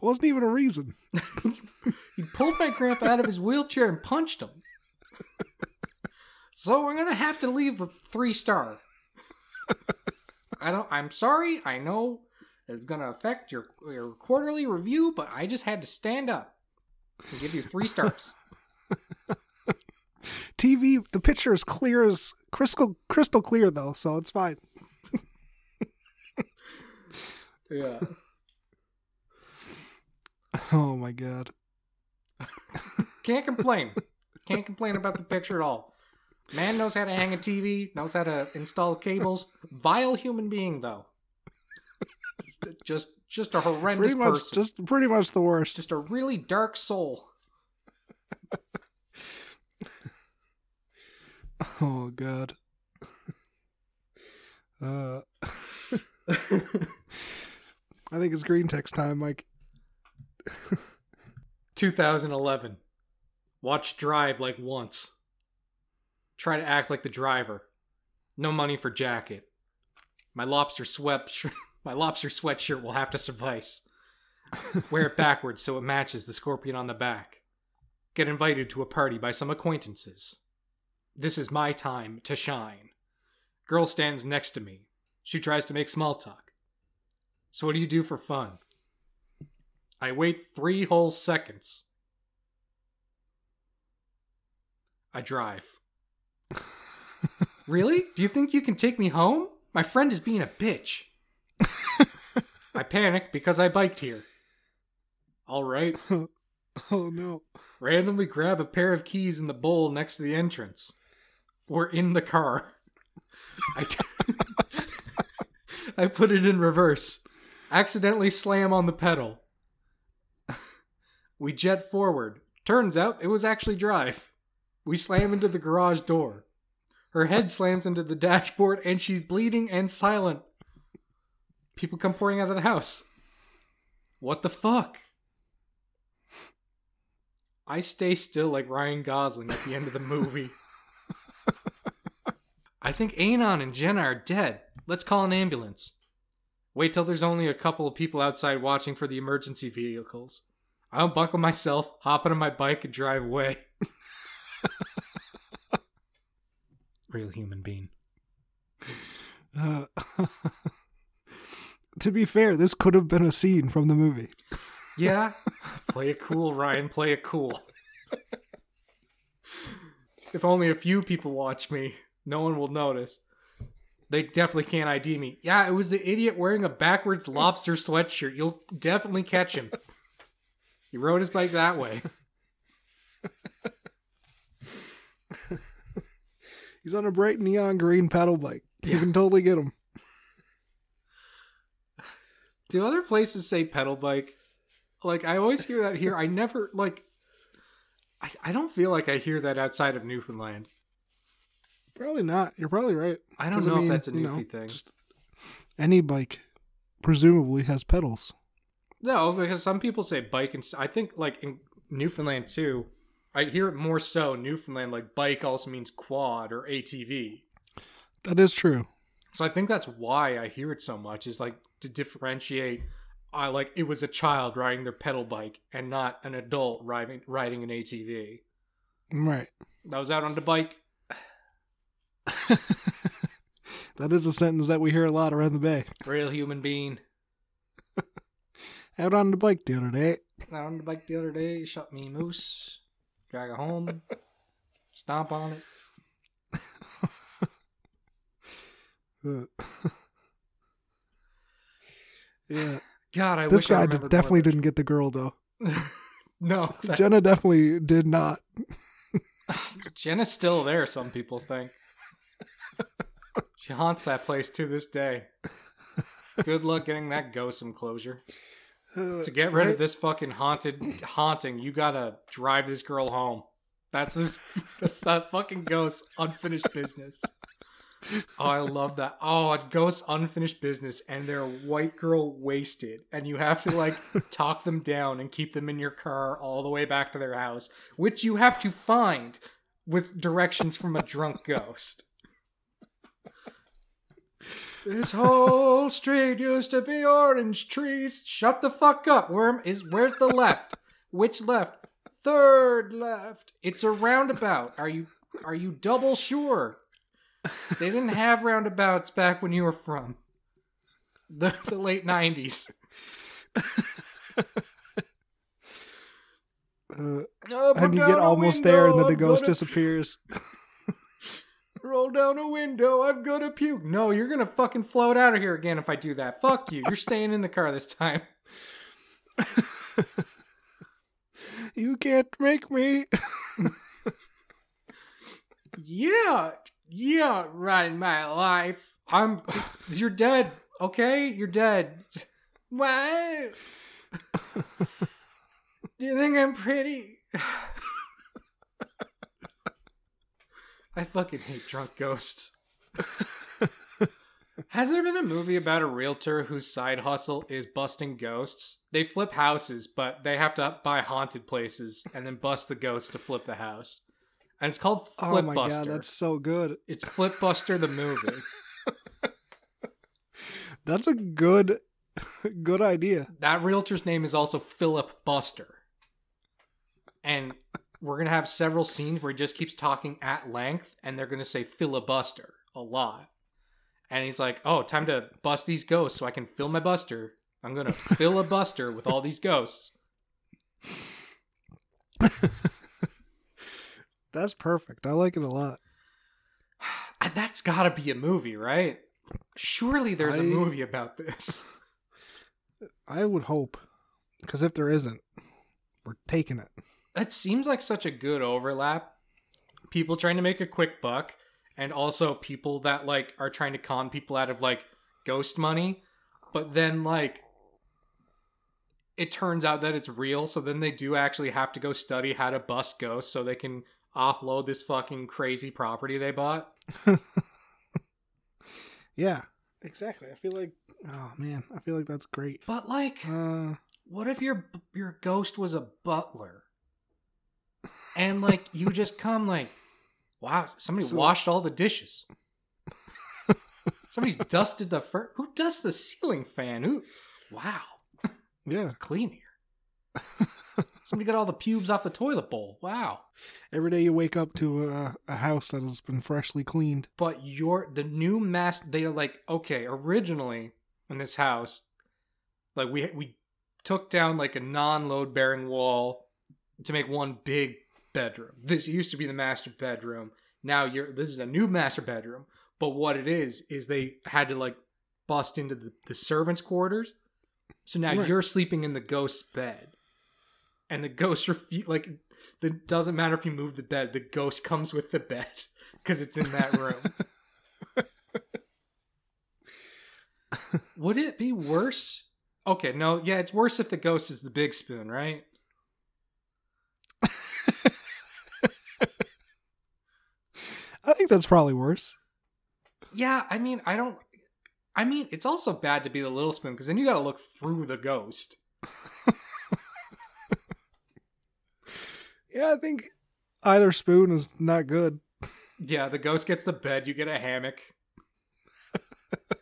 Wasn't even a reason. He pulled my grandpa out of his wheelchair and punched him. So we're gonna have to leave a three star. I don't. I'm sorry. I know it's gonna affect your your quarterly review, but I just had to stand up and give you three stars. TV, the picture is clear as crystal crystal clear though, so it's fine. yeah. Oh my god. Can't complain. Can't complain about the picture at all. Man knows how to hang a TV, knows how to install cables. Vile human being though. Just just a horrendous Pretty much person. just pretty much the worst. just a really dark soul. Oh god. Uh I think it's green text time, Mike. 2011. Watch drive like once. Try to act like the driver. No money for jacket. My lobster sweat my lobster sweatshirt will have to suffice. Wear it backwards so it matches the scorpion on the back. Get invited to a party by some acquaintances. This is my time to shine. Girl stands next to me. She tries to make small talk. So, what do you do for fun? I wait three whole seconds. I drive. really? Do you think you can take me home? My friend is being a bitch. I panic because I biked here. All right. oh no. Randomly grab a pair of keys in the bowl next to the entrance. We're in the car. I, t- I put it in reverse. Accidentally slam on the pedal. We jet forward. Turns out it was actually drive. We slam into the garage door. Her head slams into the dashboard and she's bleeding and silent. People come pouring out of the house. What the fuck? I stay still like Ryan Gosling at the end of the movie. I think Anon and Jenna are dead. Let's call an ambulance. Wait till there's only a couple of people outside watching for the emergency vehicles. I unbuckle myself, hop on my bike, and drive away. Real human being. Uh, to be fair, this could have been a scene from the movie. Yeah. play it cool, Ryan. Play it cool. if only a few people watch me, no one will notice. They definitely can't ID me. Yeah, it was the idiot wearing a backwards lobster sweatshirt. You'll definitely catch him. He rode his bike that way. He's on a bright neon green pedal bike. You can totally get him. Do other places say pedal bike? Like I always hear that here. I never like. I I don't feel like I hear that outside of Newfoundland. Probably not. You're probably right. I don't 'Cause, know if that's a you Newfie thing. just Any bike presumably has pedals. No, because some people say bike, and I think like in Newfoundland too. I hear it more so. in Newfoundland, like bike, also means quad or ATV. That is true. So I think that's why I hear it so much. Is like to differentiate. I like it was a child riding their pedal bike and not an adult riding riding an ATV. Right. I was out on the bike. that is a sentence that we hear a lot around the bay. Real human being. Out on the bike the other day. Out on the bike the other day, shot me moose, drag it home, stomp on it. Yeah. God, I this guy did, definitely didn't get the girl though. no, that- Jenna definitely did not. Jenna's still there. Some people think she haunts that place to this day. Good luck getting that ghost some closure. To uh, get rid of this fucking haunted haunting, you gotta drive this girl home. That's this, that's that fucking ghost unfinished business. Oh, I love that. Oh, a ghost unfinished business, and they're a white girl wasted, and you have to like talk them down and keep them in your car all the way back to their house, which you have to find with directions from a drunk ghost. This whole street used to be orange trees. Shut the fuck up, worm. Is where's the left? Which left? Third left. It's a roundabout. Are you are you double sure? They didn't have roundabouts back when you were from the, the late nineties. Uh, and you get almost there, and then the ghost disappears. Roll down a window, I'm gonna puke. No, you're gonna fucking float out of here again if I do that. Fuck you. You're staying in the car this time. You can't make me. Yeah, yeah, running my life. I'm. You're dead. Okay, you're dead. What? Do you think I'm pretty? I fucking hate drunk ghosts. Has there been a movie about a realtor whose side hustle is busting ghosts? They flip houses, but they have to buy haunted places and then bust the ghosts to flip the house. And it's called oh Flip my Buster. god, that's so good. It's Flip Buster the movie. That's a good good idea. that realtor's name is also Philip Buster. And we're going to have several scenes where he just keeps talking at length and they're going to say filibuster a lot. And he's like, "Oh, time to bust these ghosts so I can fill my buster. I'm going to fill a buster with all these ghosts." That's perfect. I like it a lot. That's got to be a movie, right? Surely there's a I- movie about this. I would hope. Because if there isn't, we're taking it. That seems like such a good overlap. People trying to make a quick buck, and also people that like are trying to con people out of like ghost money, but then like it turns out that it's real, so then they do actually have to go study how to bust ghosts so they can offload this fucking crazy property they bought. Yeah, exactly. I feel like, oh man, I feel like that's great. But like, Uh, what if your your ghost was a butler? And like you just come like, wow, somebody So- washed all the dishes. Somebody's dusted the fur. Who dusts the ceiling fan? Who? Wow, yeah. it's clean here. Somebody got all the pubes off the toilet bowl. Wow. Every day you wake up to a, a house that has been freshly cleaned. But your the new master, they're like, okay, originally in this house, like we we took down like a non-load bearing wall to make one big bedroom. This used to be the master bedroom. Now you're this is a new master bedroom. But what it is is they had to like bust into the, the servants' quarters. So now Right. you're sleeping in the ghost's bed. And the ghost refu- like it doesn't matter if you move the bed, the ghost comes with the bed because it's in that room. Would it be worse? Okay, no, yeah, it's worse if the ghost is the big spoon, right? I think that's probably worse. Yeah, I mean, I don't. I mean, it's also bad to be the little spoon because then you got to look through the ghost. Yeah, I think either spoon is not good. Yeah, the ghost gets the bed, you get a hammock.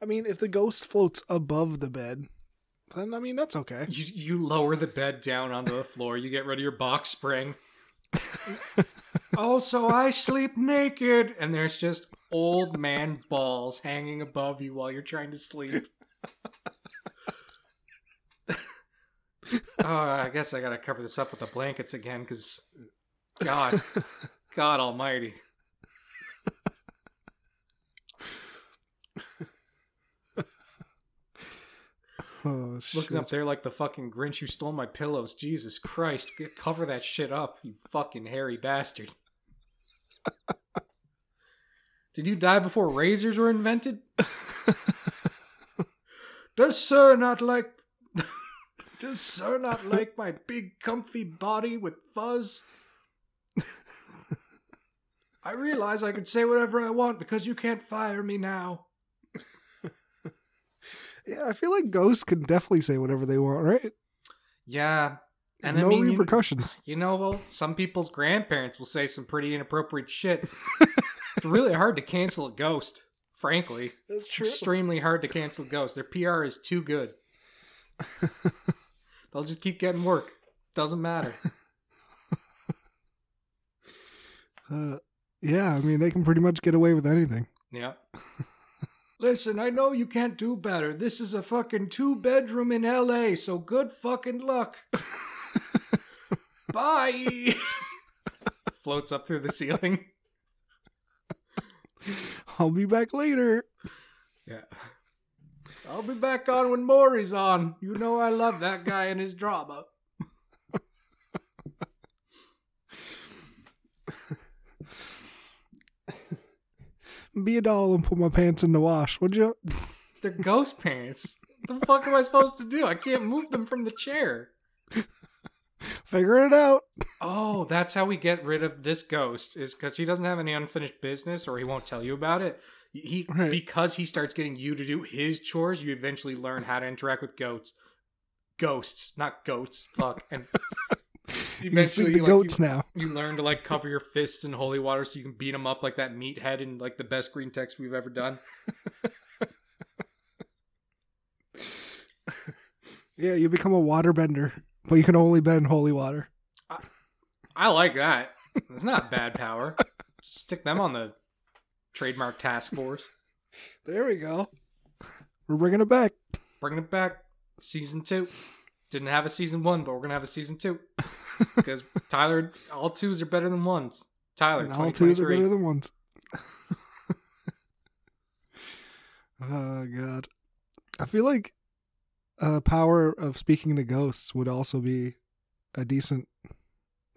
I mean, if the ghost floats above the bed, then I mean that's okay. You you lower the bed down onto the floor. You get rid of your box spring. also, I sleep naked, and there's just old man balls hanging above you while you're trying to sleep. oh, I guess I gotta cover this up with the blankets again, because God, God Almighty. Oh! Looking up there like the fucking Grinch who stole my pillows. Jesus Christ, get, cover that shit up, you fucking hairy bastard. Did you die before razors were invented? Does sir not like Does sir not like my big comfy body with fuzz? I realize I could say whatever I want because you can't fire me now. Yeah, I feel like ghosts can definitely say whatever they want, right? Yeah. And no I mean, you- repercussions. You know, well, some people's grandparents will say some pretty inappropriate shit. it's really hard to cancel a ghost, frankly. That's true. Extremely hard to cancel a ghost. Their PR is too good. They'll just keep getting work. Doesn't matter. Uh, yeah, I mean they can pretty much get away with anything. Yeah. Listen, I know you can't do better. This is a fucking two bedroom in LA, so good fucking luck. Bye. Floats up through the ceiling. I'll be back later. Yeah. I'll be back on when Maury's on. You know I love that guy and his drama. Be a doll and put my pants in the wash, would you? They're ghost pants. What the fuck am I supposed to do? I can't move them from the chair. Figure it out. Oh, that's how we get rid of this ghost is because he doesn't have any unfinished business or he won't tell you about it. He Right. because he starts getting you to do his chores, you eventually learn how to interact with goats. Ghosts, not goats. Fuck. And You can speak like, goats you, now. you learn to like cover your fists in holy water so you can beat them up like that meathead in like the best green text we've ever done. Yeah, you become a waterbender, but you can only bend holy water. I like that. It's not bad power. Stick them on the trademark task force. There we go. We're bringing it back. bringing it back. Season two. Didn't have a season one, but we're gonna have a season two because Tyler, all twos are better than ones. Tyler, all twos are better than ones. oh god, I feel like uh, power of speaking to ghosts would also be a decent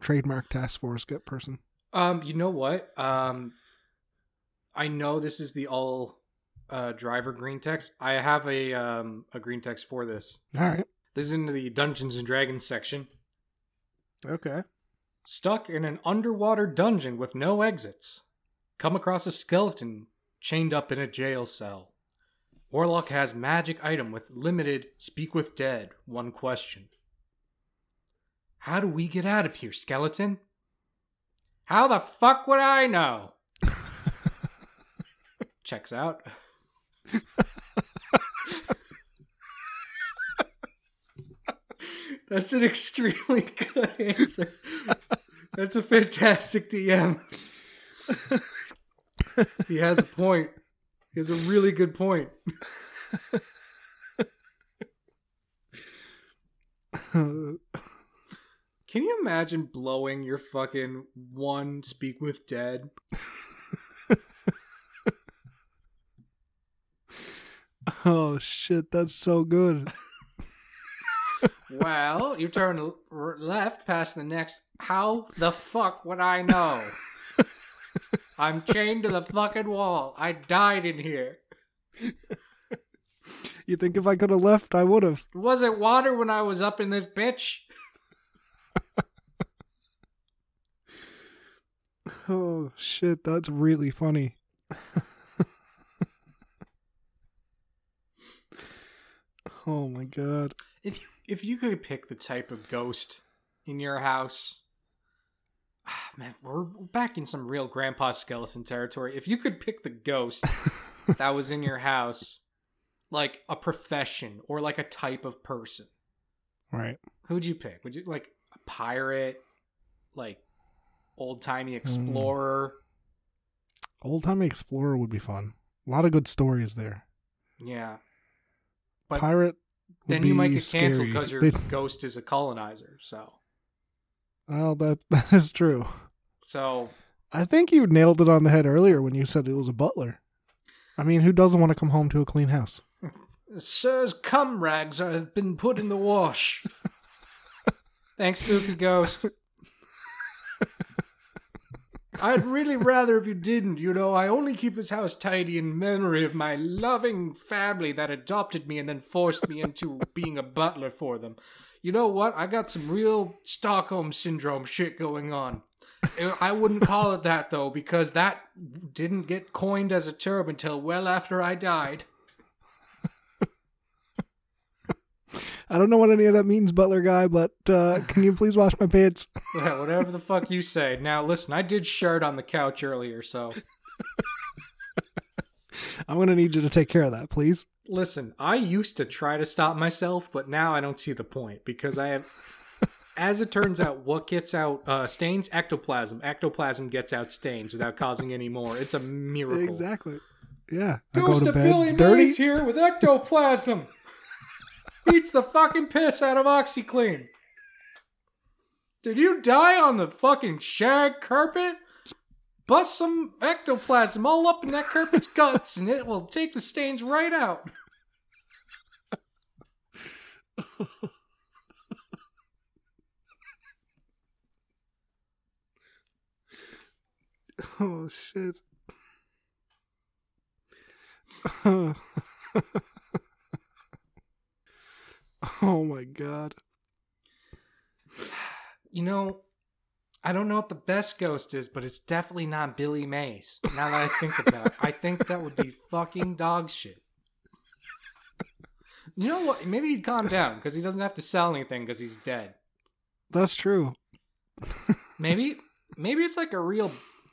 trademark task force get person. Um, you know what? Um, I know this is the all uh driver green text. I have a um a green text for this. All right. This is in the Dungeons and Dragons section. Okay. Stuck in an underwater dungeon with no exits. Come across a skeleton chained up in a jail cell. Warlock has magic item with limited speak with dead. One question. How do we get out of here, skeleton? How the fuck would I know? Checks out. That's an extremely good answer. That's a fantastic DM. he has a point. He has a really good point. Can you imagine blowing your fucking one speak with dead? oh shit, that's so good. Well, you turn left past the next. How the fuck would I know? I'm chained to the fucking wall. I died in here. You think if I could have left, I would have. Was it water when I was up in this bitch? Oh shit, that's really funny. oh my god. If you, if you could pick the type of ghost in your house, ah, man, we're we're back in some real grandpa skeleton territory. If you could pick the ghost that was in your house, like a profession or like a type of person, Right. who'd you pick? Would you like a pirate, like old timey explorer? Old timey explorer would be fun. A lot of good stories there. Yeah, But Pirate. Then you might get canceled scary. because your ghost is a colonizer. So, Well, that that is true. so I think you nailed it on the head earlier when you said it was a butler. I mean, who doesn't want to come home to a clean house? Sir's cum rags have been put in the wash. Thanks, spooky ghost. I'd really rather if you didn't. You know, I only keep this house tidy in memory of my loving family that adopted me and then forced me into being a butler for them. You know what? I got some real Stockholm syndrome shit going on. Uh, I wouldn't call it that though, because that didn't get coined as a term until well after I died. I don't know what any of that means, butler guy, but uh, can you please wash my pants? Yeah, whatever the fuck you say. Now, listen, I did shirt on the couch earlier, so I'm gonna need you to take care of that, please. listen. I used to try to stop myself, but now I don't see the point because I have. As it turns out, what gets out uh, stains? Ectoplasm. Ectoplasm gets out stains without causing any more. It's a miracle. Exactly. Yeah. I Ghost go to of bed. Billy dirty. Mays here with ectoplasm. Beats the fucking piss out of OxiClean. Did you die on the fucking shag carpet? Bust some ectoplasm all up in that carpet's guts and it will take the stains right out. Oh shit. Oh. oh my god. you know, I don't know what the best ghost is, but it's definitely not Billy Mays. Now that I think about it, I think that would be fucking dog shit. You know what? Maybe he'd calm down because he doesn't have to sell anything because he's dead. That's true. Maybe, maybe it's like a real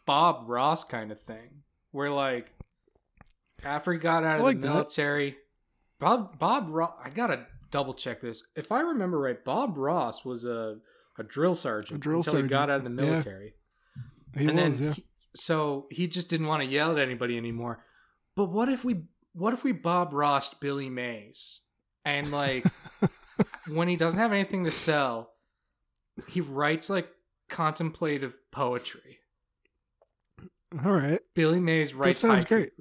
Bob Ross kind of thing, where like after he got out of like the that. military, Bob Bob Ross. I gotta double check this. If I remember right, Bob Ross was a a drill sergeant A drill until he got out of the Yeah. military. He and was, then yeah. he- so he just didn't want to yell at anybody anymore. But what if we what if we Bob Ross Billy Mays and like when he doesn't have anything to sell, he writes like contemplative poetry. All right. Billy Mays writes sounds great.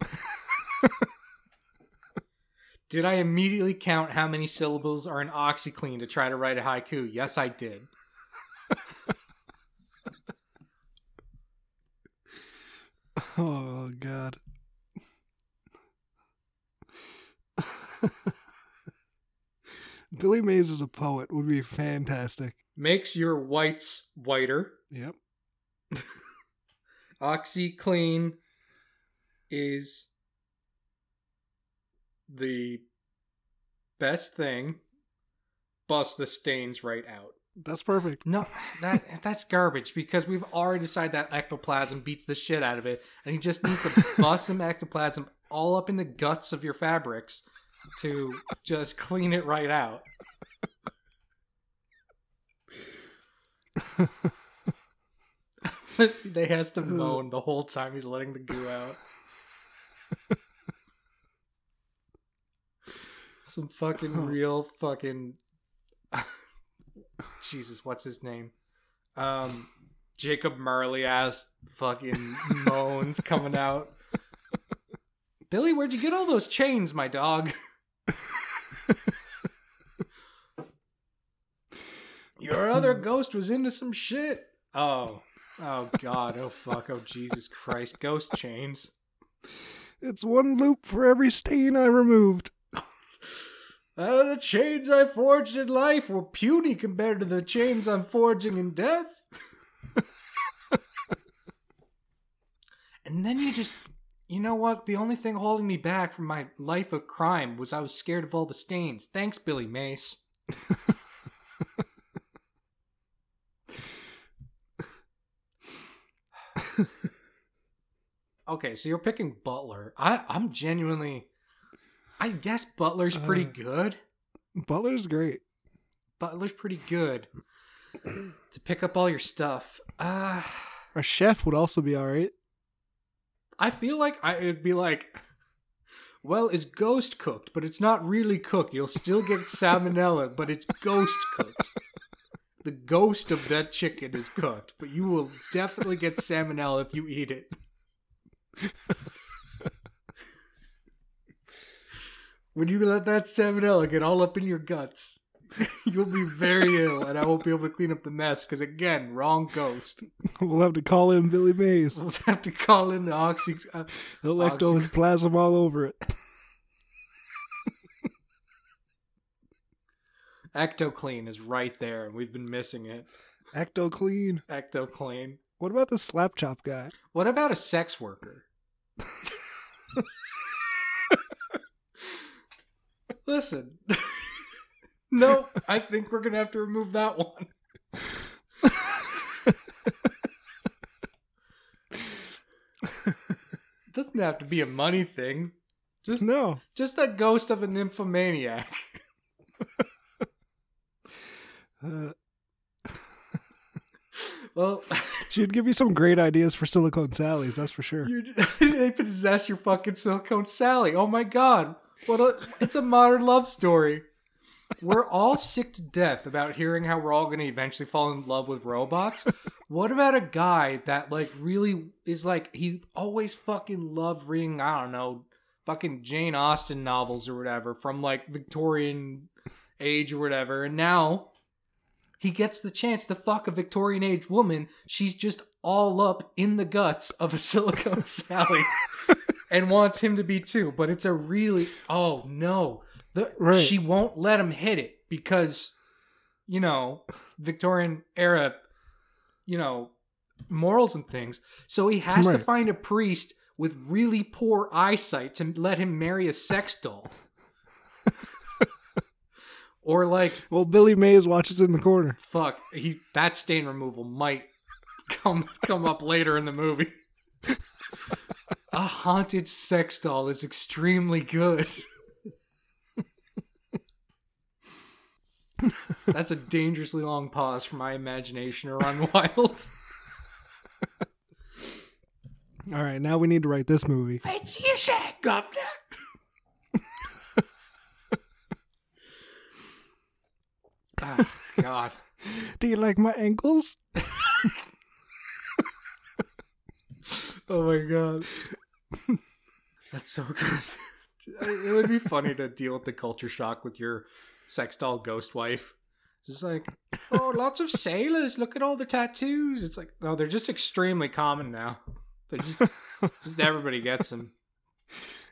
did I immediately count how many syllables are in OxiClean to try to write a haiku? Yes, I did. Oh god. Billy Mays as a poet would be fantastic. Makes your whites whiter. Yep. OxiClean is the best thing. Bust the stains right out. That's perfect. No, that that's garbage because we've already decided that ectoplasm beats the shit out of it, and he just needs to bust some ectoplasm all up in the guts of your fabrics to just clean it right out. they has to moan the whole time he's letting the goo out. Some fucking real fucking Jesus, what's his name? Um Jacob Marley ass fucking moans coming out. Billy, where'd you get all those chains, my dog? Your other ghost was into some shit. Oh. Oh god. Oh fuck. Oh Jesus Christ. Ghost chains. It's one loop for every stain I removed. Uh, the chains I forged in life were puny compared to the chains I'm forging in death. and then you just, you know what? The only thing holding me back from my life of crime was I was scared of all the stains. Thanks, Billy Mays. okay, so you're picking Butler. I, I'm genuinely. I guess Butler's pretty Uh. good. Butler's great. Butler's pretty good to pick up all your stuff. Uh, A chef would also be all right. I feel like I it'd be like, well, it's ghost cooked, but it's not really cooked. You'll still get salmonella, but it's ghost cooked. The ghost of that chicken is cooked, but you will definitely get salmonella if you eat it. When you let that salmonella get all up in your guts, you'll be very ill, and I won't be able to clean up the mess because, again, wrong ghost. We'll have to call in Billy Mays. We'll have to call in the oxy. Uh, Electoplasm all over it. Ectoclean is right there, and we've been missing it. Ecto clean. Ectoclean. What about the slap chop guy? What about a sex worker? Listen. no, I think we're going to have to remove that one. It doesn't have to be a money thing. Just No. just that ghost of a nymphomaniac. Uh, Well, she'd give you some great ideas for Silicone Sally's, that's for sure. they possess your fucking silicone Sally. Oh my god. What a it's a modern love story. We're all sick to death about hearing how we're all going to eventually fall in love with robots. What about a guy that like really is like he always fucking loved reading, I don't know, fucking Jane Austen novels or whatever from like Victorian age or whatever, and now he gets the chance to fuck a Victorian age woman. She's just all up in the guts of a silicone Sally and wants him to be too. But it's a really oh no. The, Right. She won't let him hit it because you know, Victorian era, you know, morals and things. So he has to find a priest with really poor eyesight to let him marry a sex doll. or like Well, Billy Mays watches in the corner. fuck, he that stain removal might come come up later in the movie. a haunted sex doll is extremely good. That's a dangerously long pause for my imagination to run wild. All right, now we need to write this movie. It's your shag, governor. ah, God. Do you like my ankles? Oh my god. That's so good. It would be funny to deal with the culture shock with your sex doll ghost wife. It's just like, oh, lots of sailors. Look at all the tattoos. It's like, no, they're just extremely common now. They're just, just everybody gets them.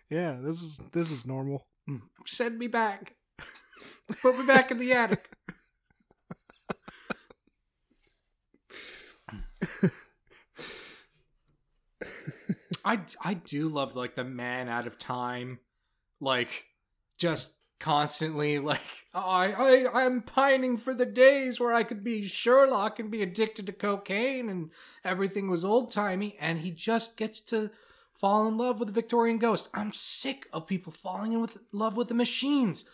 Yeah, this is this is normal. Mm. Send me back. Put me back in the attic. I I do love like the man out of time, like just constantly like I I I'm pining for the days where I could be Sherlock and be addicted to cocaine and everything was old timey, and he just gets to fall in love with a Victorian ghost. I'm sick of people falling in with love with the machines.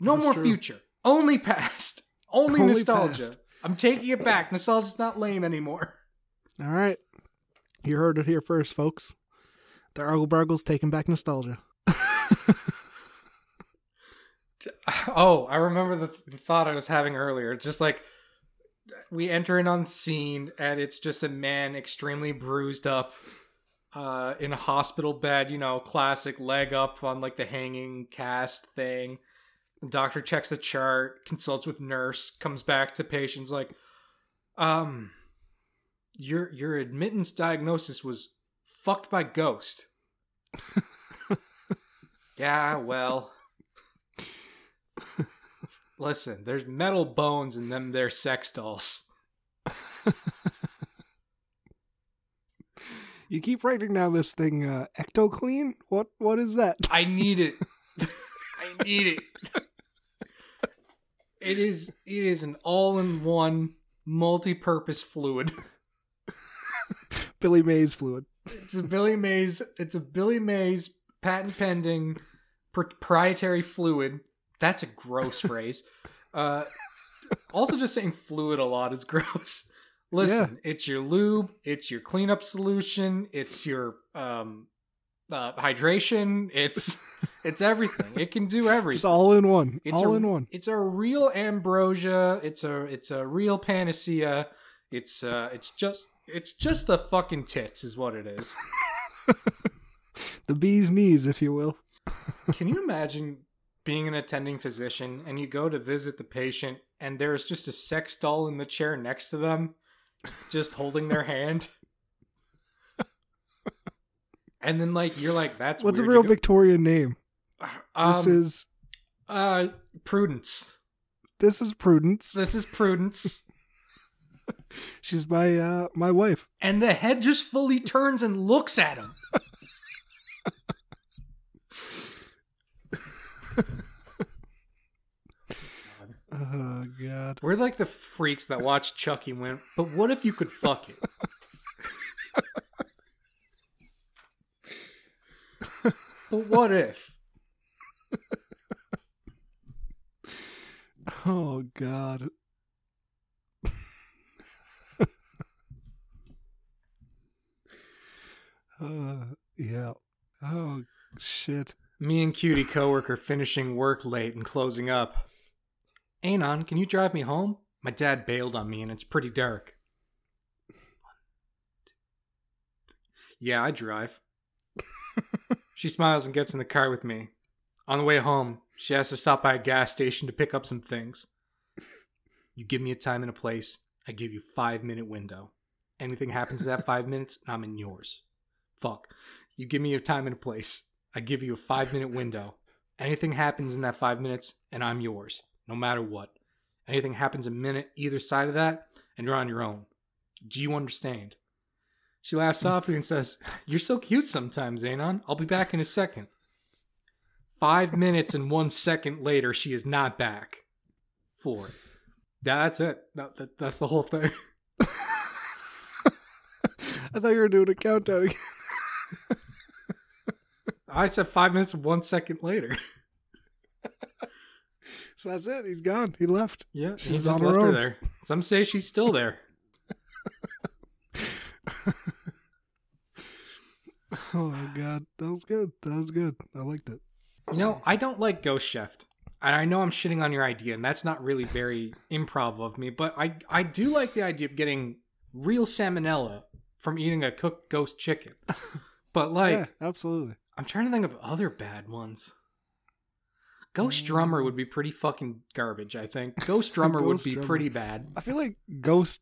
No That's more true. future, only past, only, Only nostalgia. past. I'm taking it back. Nostalgia's not lame anymore. All right, you heard it here first, folks. The Argle Bargles taking back nostalgia. Oh, I remember the, the thought I was having earlier. Just like we enter in on scene, and it's just a man extremely bruised up, uh, in a hospital bed. You know, classic leg up on like the hanging cast thing. The doctor checks the chart, consults with nurse, comes back to patients like, um, your your admittance diagnosis was fucked by ghost. yeah, well. Listen, there's metal bones in them their sex dolls. You keep writing down this thing, uh, Ectoclean. What what is that? I need it. I need it. It is it is an all-in-one multi-purpose fluid. Billy Mays fluid. It's a Billy Mays it's a Billy Mays patent pending proprietary fluid. That's a gross phrase. Uh also just saying fluid a lot is gross. Listen, it's your lube, it's your cleanup solution, it's your um uh, hydration, it's it's everything. It can do everything. Just all in one. It's all a, in one. It's a real ambrosia. It's a it's a real panacea. It's uh it's just it's just the fucking tits is what it is. The bee's knees, if you will. Can you imagine being an attending physician and you go to visit the patient and there's just a sex doll in the chair next to them just holding their hand? And then like you're like that's What's a real Victorian name? This um, is uh Prudence. this is Prudence. This is Prudence. She's my uh my wife. and the head just fully turns and looks at him. Oh god. We're like the freaks that watch Chucky and went, but what if you could fuck it? but what if? Oh god. Uh, yeah. Oh shit. Me and cutie coworker finishing work late and closing up. Anon, can you drive me home? My dad bailed on me and it's pretty dark. Yeah, I drive. she smiles and gets in the car with me. On the way home, she has to stop by a gas station to pick up some things. You give me a time and a place, I give you five minute window. Anything happens in that five minutes, and I'm in yours. Fuck. You give me your time and a place, I give you a five minute window. Anything happens in that five minutes, and I'm yours, no matter what. Anything happens a minute either side of that, and you're on your own. Do you understand? She laughs hmm. softly and says, You're so cute sometimes, Anon. I'll be back in a second. Five minutes and one second later, she is not back it. That's it. That, that, that's the whole thing. I thought you were doing a countdown again. I said five minutes and one second later. So that's it. He's gone. He left. Yeah, She's he just on her left her own. there. Some say she's still there. Oh my god, that was good. That was good. I liked it. You know, I don't like Ghost Chef. And I know I'm shitting on your idea, and that's not really very improv of me, but I, I do like the idea of getting real salmonella from eating a cooked ghost chicken. But like, yeah, absolutely. I'm trying to think of other bad ones. Ghost Drummer would be pretty fucking garbage, I think. Ghost Drummer would be Drummer. pretty bad. I feel like Ghost,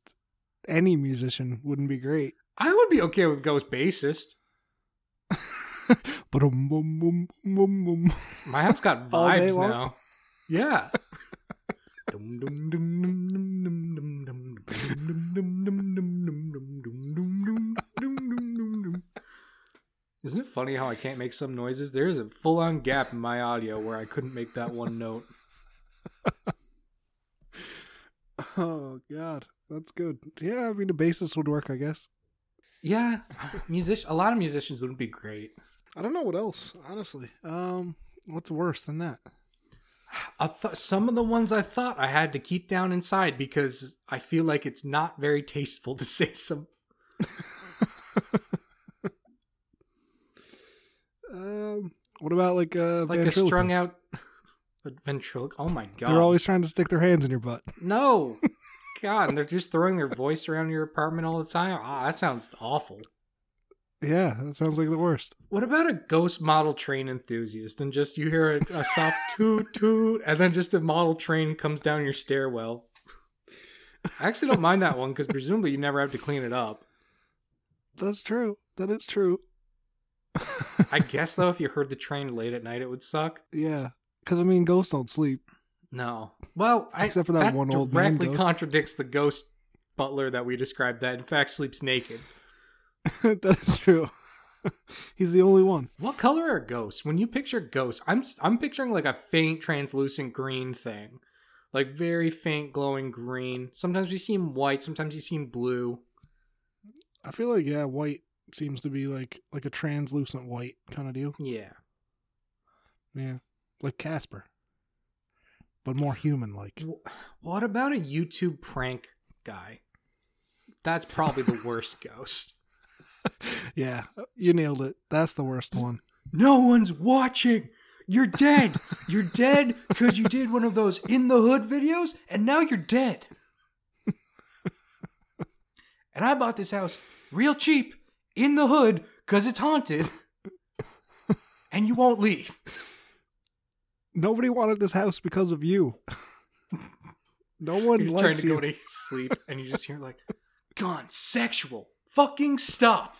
any musician wouldn't be great. I would be okay with Ghost Bassist. My house got vibes now. Yeah. Isn't it funny how I can't make some noises? There is a full on gap in my audio where I couldn't make that one note. Oh god, that's good. Yeah, I mean a bassist would work, I guess. Yeah, music. A lot of musicians wouldn't be great. I don't know what else, honestly. Um, what's worse than that? I thought some of the ones I thought I had to keep down inside because I feel like it's not very tasteful to say some. Um, what about like uh, like a strung out ventriloquist. Oh my god! They're always trying to stick their hands in your butt. no. God, and they're just throwing their voice around your apartment all the time. Ah, that sounds awful. Yeah, that sounds like the worst. What about a ghost model train enthusiast and just you hear a, a soft toot toot, and then just a model train comes down your stairwell? I actually don't mind that one because presumably you never have to clean it up. That's true. That is true. I guess though, if you heard the train late at night, it would suck. yeah, because I mean, ghosts don't sleep. No. Well, I, Except for that one old man directly ghost. contradicts the ghost butler that we described that in fact sleeps naked. that is true. He's the only one. What color are ghosts? When you picture ghosts, I'm I'm picturing like a faint translucent green thing. Like very faint glowing green. Sometimes we see him white, sometimes you see him blue. I feel like yeah, white seems to be like like a translucent white kind of deal. Yeah. Yeah, like Casper, but more human like. What about a YouTube prank guy? That's probably the worst ghost. yeah, you nailed it. That's the worst one. No one's watching. You're dead. You're dead because you did one of those in the hood videos and now you're dead. and I bought this house real cheap in the hood because it's haunted and you won't leave. Nobody wanted this house because of you. no one You're trying to you. go to sleep and you just hear like, gone sexual. Fucking stop.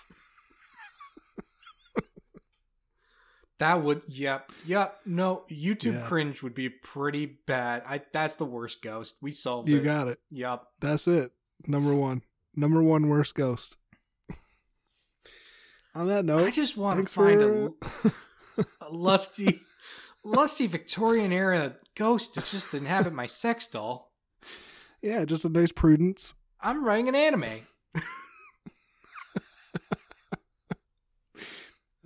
That would, yep, yep. No, YouTube Yeah. cringe would be pretty bad. I that's the worst ghost. We solved you it. got it. Yep. That's it. Number one. Number one worst ghost. On that note, I just want to find for- a, a lusty, lusty Victorian era ghost to just inhabit my sex doll. yeah, just a nice prudence. I'm writing an anime.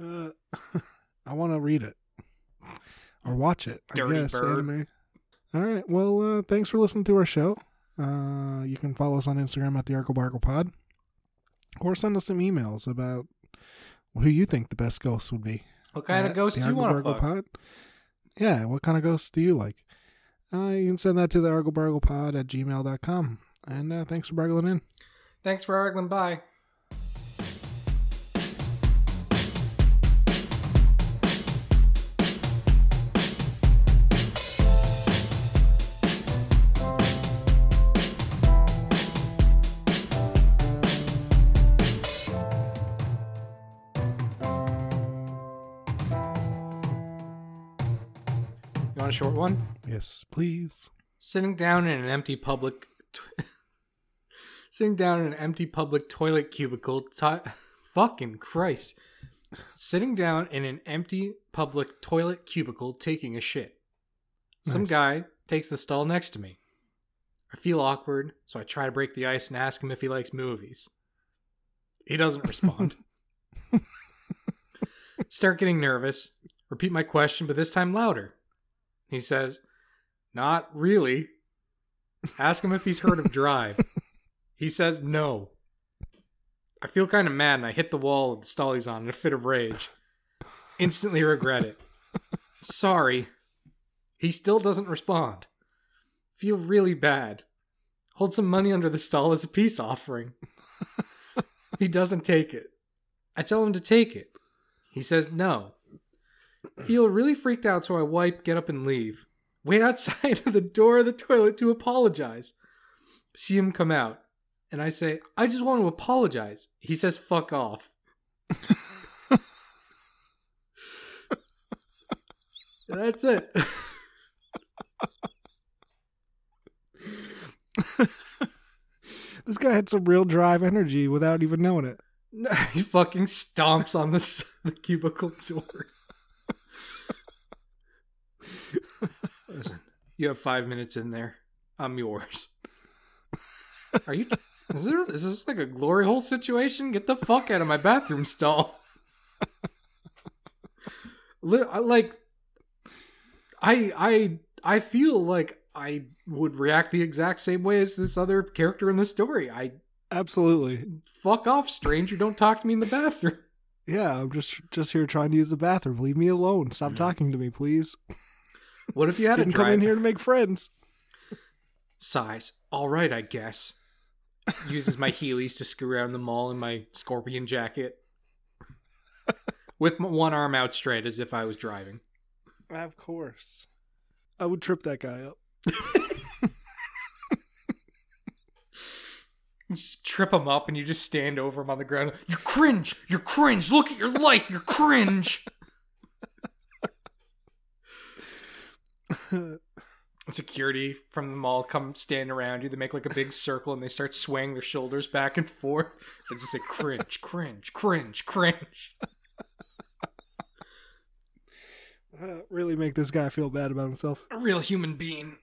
Uh, I want to read it or watch it. I Dirty guess, bird. anime. All right. Well, uh, thanks for listening to our show. Uh, you can follow us on Instagram at the Bargle Pod, or send us some emails about who you think the best ghost would be. What kind of ghost do you want to fuck? Pod. Yeah, what kind of ghosts do you like? Uh, you can send that to the Argle Bargle Pod at gmail.com. And uh, thanks for bargling in. Thanks for arguing. Bye. Short one? Yes, please. sitting down in an empty public t- sitting down in an empty public toilet cubicle ti fucking christ. Sitting down in an empty public toilet cubicle taking a shit. Some Nice. guy takes the stall next to me. I feel awkward so i try to break the ice and ask him if he likes movies. He doesn't respond. Start getting nervous. Repeat my question but this time louder he says not really. Ask him if he's heard of Drive. he says no. I feel kind of mad and I hit the wall of the stall he's on in a fit of rage. Instantly regret it. Sorry. He still doesn't respond. Feel really bad. Hold some money under the stall as a peace offering. he doesn't take it. I tell him to take it. He says no. Feel really freaked out, so I wipe, get up, and leave wait outside of the door of the toilet to apologize. See him come out. And I say, I just want to apologize. He says, fuck off. That's it. This guy had some real drive energy without even knowing it. he fucking stomps on the, the cubicle door. Listen, you have five minutes in there. I'm yours. Are you? Is, there, is this like a glory hole situation? Get the fuck out of my bathroom stall. Like, I I I feel like I would react the exact same way as this other character in the story. I Absolutely. fuck off, stranger. Don't talk to me in the bathroom. Yeah, I'm just just here trying to use the bathroom. Leave me alone. Stop Mhm. talking to me, please. What if you had Didn't come in here to make friends. size? All right, I guess. Uses my Heelys to screw around the mall in my scorpion jacket, with one arm out straight as if I was driving. Of course. I would trip that guy up. You just trip him up and you just stand over him on the ground. You're cringe. You're cringe. Look at your life. You're cringe. Security from the mall come stand around you. They make like a big circle and they start swaying their shoulders back and forth. They just say cringe, cringe, cringe, cringe. Uh, really make this guy feel bad about himself. A real human being.